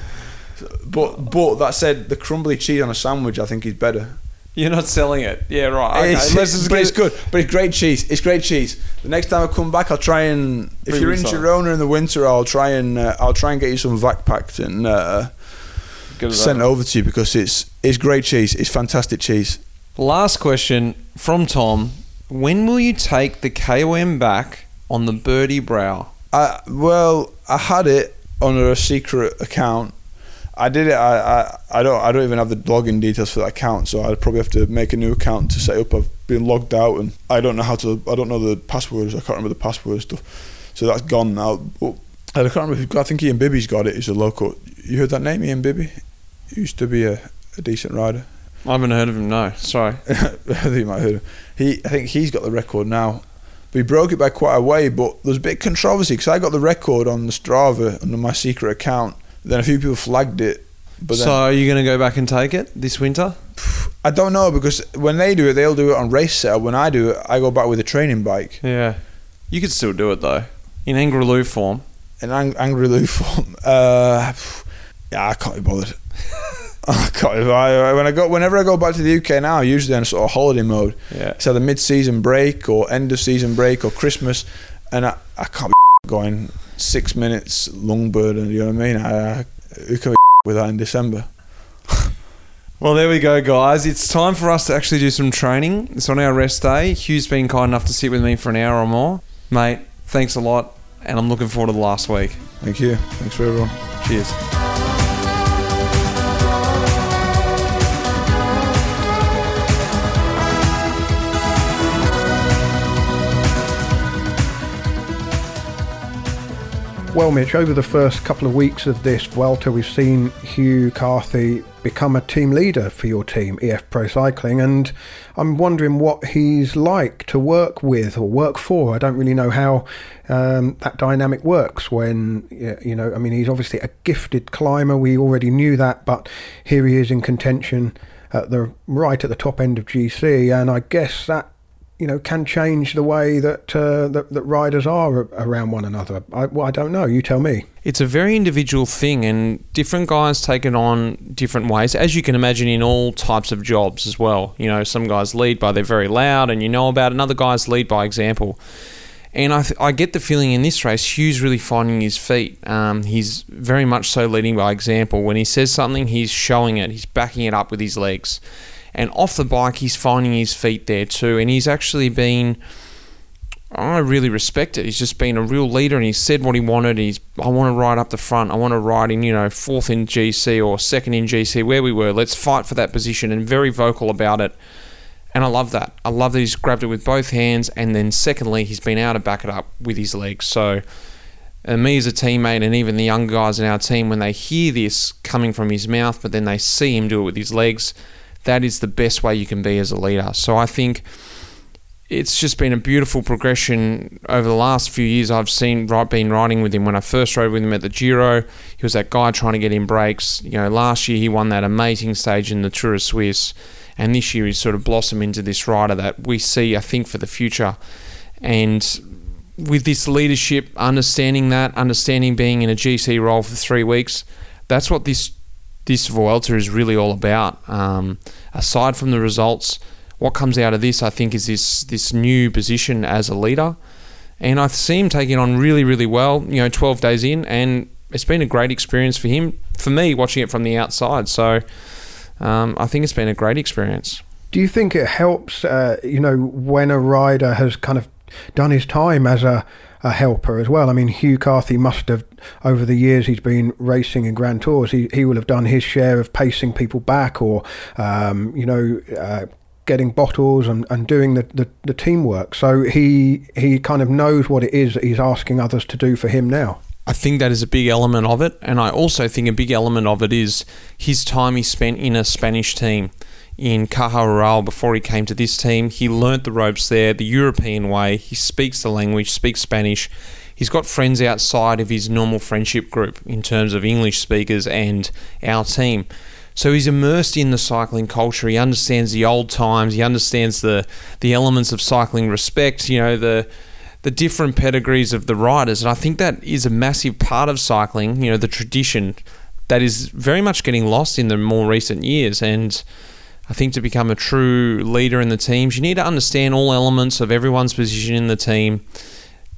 Speaker 3: But but that said, the crumbly cheese on a sandwich I think is better.
Speaker 1: You're not selling it. Yeah, right. Okay.
Speaker 3: It's, but it's
Speaker 1: it-
Speaker 3: good. But it's great cheese. It's great cheese. The next time I come back, I'll try and if you're in. Girona in the winter, I'll try and uh, I'll try and get you some vac packed and uh,
Speaker 1: Get it
Speaker 3: send it
Speaker 1: over.
Speaker 3: over to you because it's it's great cheese. It's fantastic cheese.
Speaker 1: Last question from Tom. When will you take the KOM back on the Birdie Brow?
Speaker 3: I well, I had it under a secret account. I did it. I, I, I don't I don't even have the login details for that account, so I'd probably have to make a new account to set up. I've been logged out, and I don't know how to. I don't know the passwords. I can't remember the password and stuff. So that's gone now. But I can't remember. I think Ian Bibby's got it. He's a local. You heard that name, Ian Bibby? used to be a, a decent rider.
Speaker 1: I haven't heard of him. No, sorry.
Speaker 3: I think you might have heard of him. He, I think he's got the record now. But he broke it by quite a way. But there's a bit of controversy because I got the record on the Strava under my secret account. Then a few people flagged it. But
Speaker 1: so
Speaker 3: then,
Speaker 1: are you going to go back and take it this winter?
Speaker 3: I don't know because when they do it, they'll do it on race setup. When I do it, I go back with a training bike.
Speaker 1: Yeah, you could still do it though in Angliru form.
Speaker 3: In ang- Angliru form, uh, yeah, I can't be bothered. Oh, I can't. I, when I go, whenever I go back to the UK now, usually in sort of holiday mode.
Speaker 1: Yeah.
Speaker 3: It's either mid-season break or end of season break or Christmas, and I, I can't be going six minutes longbird, and you know what I mean. I, I, who can be with that in December?
Speaker 1: Well, there we go, guys. It's time for us to actually do some training. It's on our rest day. Hugh's been kind enough to sit with me for an hour or more. Mate, thanks a lot, and I'm looking forward to the last week.
Speaker 3: Thank you. Thanks for everyone.
Speaker 1: Cheers.
Speaker 2: Well, Mitch, over the first couple of weeks of this Vuelta, we've seen Hugh Carthy become a team leader for your team, EF Pro Cycling, and I'm wondering what he's like to work with or work for. I don't really know how um, that dynamic works when, you know, I mean, he's obviously a gifted climber. We already knew that, but here he is in contention at the right at the top end of GC, and I guess that you know, can change the way that uh, that, that riders are around one another. I, well, I don't know. You tell me.
Speaker 1: It's a very individual thing, and different guys take it on different ways, as you can imagine in all types of jobs as well. You know, some guys lead by they're very loud, and you know about, it, and other guys lead by example. And I, I get the feeling in this race, Hugh's really finding his feet. Um, he's very much so leading by example. When he says something, he's showing it. He's backing it up with his legs. And off the bike, he's finding his feet there too. And he's actually been, I really respect it. He's just been a real leader and he's said what he wanted. He's, I want to ride up the front. I want to ride in, you know, fourth in GC or second in GC, where we were. Let's fight for that position and very vocal about it. And I love that. I love that he's grabbed it with both hands. And then, secondly, he's been able to back it up with his legs. So, and me as a teammate, and even the young guys in our team, when they hear this coming from his mouth, but then they see him do it with his legs, that is the best way you can be as a leader. So I think it's just been a beautiful progression over the last few years. I've seen right been riding with him when I first rode with him at the Giro. He was that guy trying to get in breaks. You know, last year he won that amazing stage in the Tour of Swiss, and this year he's sort of blossomed into this rider that we see, I think, for the future. And with this leadership, understanding that, understanding being in a GC role for three weeks, that's what this this Vuelta is really all about. Um, aside from the results, what comes out of this, I think, is this this new position as a leader, and I see him taking on really, really well. You know, 12 days in, and it's been a great experience for him. For me, watching it from the outside, so um, I think it's been a great experience.
Speaker 2: Do you think it helps? Uh, you know, when a rider has kind of done his time as a a helper as well. I mean, Hugh Carthy must have, over the years he's been racing in Grand Tours, he, he will have done his share of pacing people back or, um, you know, uh, getting bottles and, and doing the, the, the teamwork. So he he kind of knows what it is that he's asking others to do for him now.
Speaker 1: I think that is a big element of it. And I also think a big element of it is his time he spent in a Spanish team in Caja Rural before he came to this team. He learnt the ropes there the European way. He speaks the language, speaks Spanish. He's got friends outside of his normal friendship group in terms of English speakers and our team. So he's immersed in the cycling culture. He understands the old times. He understands the the elements of cycling respect. You know the the different pedigrees of the riders, and I think that is a massive part of cycling. You know the tradition that is very much getting lost in the more recent years, and I think to become a true leader in the teams, you need to understand all elements of everyone's position in the team,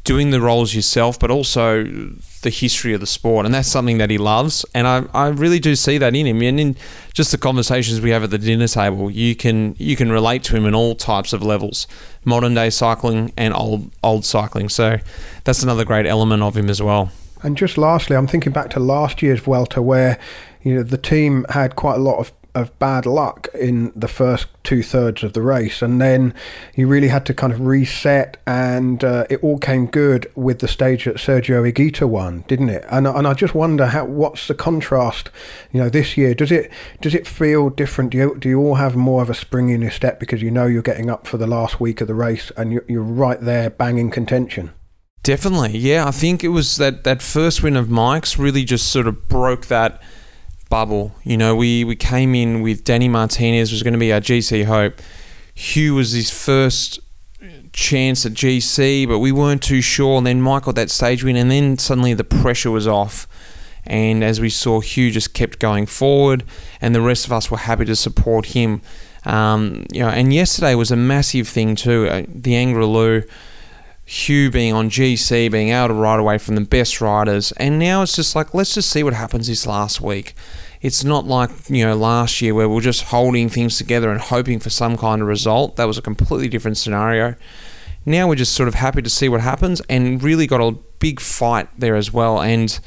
Speaker 1: doing the roles yourself, but also the history of the sport. And that's something that he loves. And I, I really do see that in him. And in just the conversations we have at the dinner table, you can you can relate to him in all types of levels. Modern day cycling and old old cycling. So that's another great element of him as well.
Speaker 2: And just lastly, I'm thinking back to last year's Vuelta where you know the team had quite a lot of of bad luck in the first two thirds of the race, and then he really had to kind of reset, and uh, it all came good with the stage that Sergio Higuita won, didn't it? And and I just wonder how what's the contrast, you know, this year? Does it does it feel different? Do you do you all have more of a spring in your step because you know you're getting up for the last week of the race and you're, you're right there banging contention?
Speaker 1: Definitely, yeah. I think it was that, that first win of Mike's really just sort of broke that bubble. You know, we, we came in with Danny Martinez was going to be our GC hope. Hugh was his first chance at GC, but we weren't too sure. And then Mike got that stage win, and then suddenly the pressure was off. And as we saw, Hugh just kept going forward, and the rest of us were happy to support him. Um, you know, and yesterday was a massive thing too. Uh, the Angliru Hugh being on GC, being able to ride away from the best riders, and now it's just like let's just see what happens this last week. It's not like you know last year where we are just holding things together and hoping for some kind of result. That was a completely different scenario. Now we're just sort of happy to see what happens, and really got a big fight there as well, and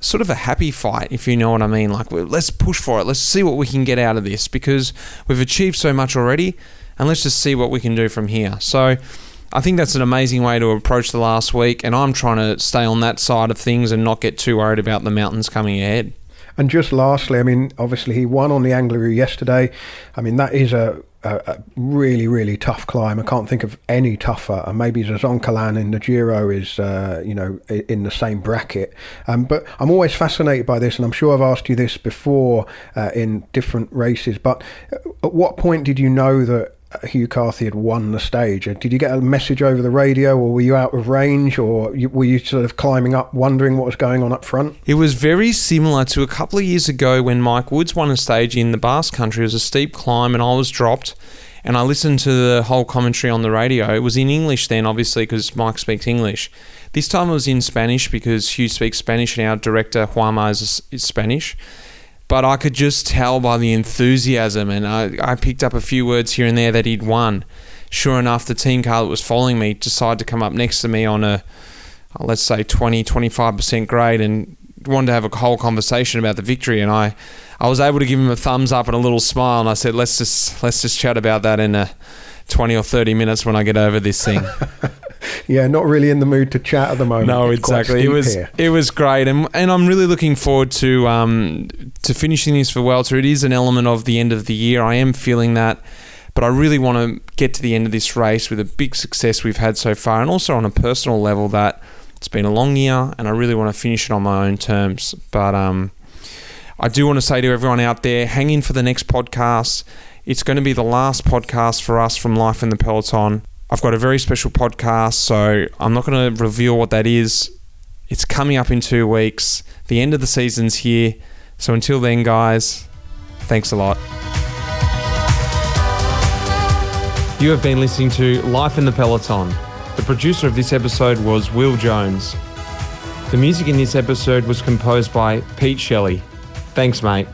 Speaker 1: sort of a happy fight, if you know what I mean. Like let's push for it. Let's see what we can get out of this because we've achieved so much already, and let's just see what we can do from here. So I think that's an amazing way to approach the last week, and I'm trying to stay on that side of things and not get too worried about the mountains coming ahead.
Speaker 2: And just lastly, I mean, obviously he won on the Angliru yesterday. I mean, that is a, a, a, really, really tough climb. I can't think of any tougher. And maybe the Zoncolan in the Giro is, uh, you know, in the same bracket. Um, but I'm always fascinated by this, and I'm sure I've asked you this before uh, in different races. But at what point did you know that Hugh Carthy had won the stage. Uh, did you get a message over the radio, or were you out of range, or were you sort of climbing up, wondering what was going on up front?
Speaker 1: It was very similar to a couple of years ago when Mike Woods won a stage in the Basque Country. It was a steep climb, and I was dropped. And I listened to the whole commentary on the radio. It was in English then, obviously, because Mike speaks English. This time it was in Spanish because Hugh speaks Spanish, and our director Juanma is, is Spanish but I could just tell by the enthusiasm, and I, I picked up a few words here and there that he'd won. Sure enough, the team car that was following me decided to come up next to me on a, uh, let's say, 20, 25% grade and wanted to have a whole conversation about the victory. And I, I was able to give him a thumbs up and a little smile, and I said, let's just, let's just chat about that in a 20 or 30 minutes when I get over this thing.
Speaker 2: yeah, not really in the mood to chat at the moment.
Speaker 1: No, exactly. It was here. it was great, and and I'm really looking forward to um to finishing this for Vuelta. It is an element of the end of the year. I am feeling that, but I really want to get to the end of this race with a big success we've had so far, and also on a personal level that it's been a long year, and I really want to finish it on my own terms. But um, I do want to say to everyone out there, hang in for the next podcast. It's going to be the last podcast for us from Life in the Peloton. I've got a very special podcast, so I'm not going to reveal what that is. It's coming up in two weeks. The end of the season's here. So until then, guys, thanks a lot. You have been listening to Life in the Peloton. The producer of this episode was Will Jones. The music in this episode was composed by Pete Shelley. Thanks, mate.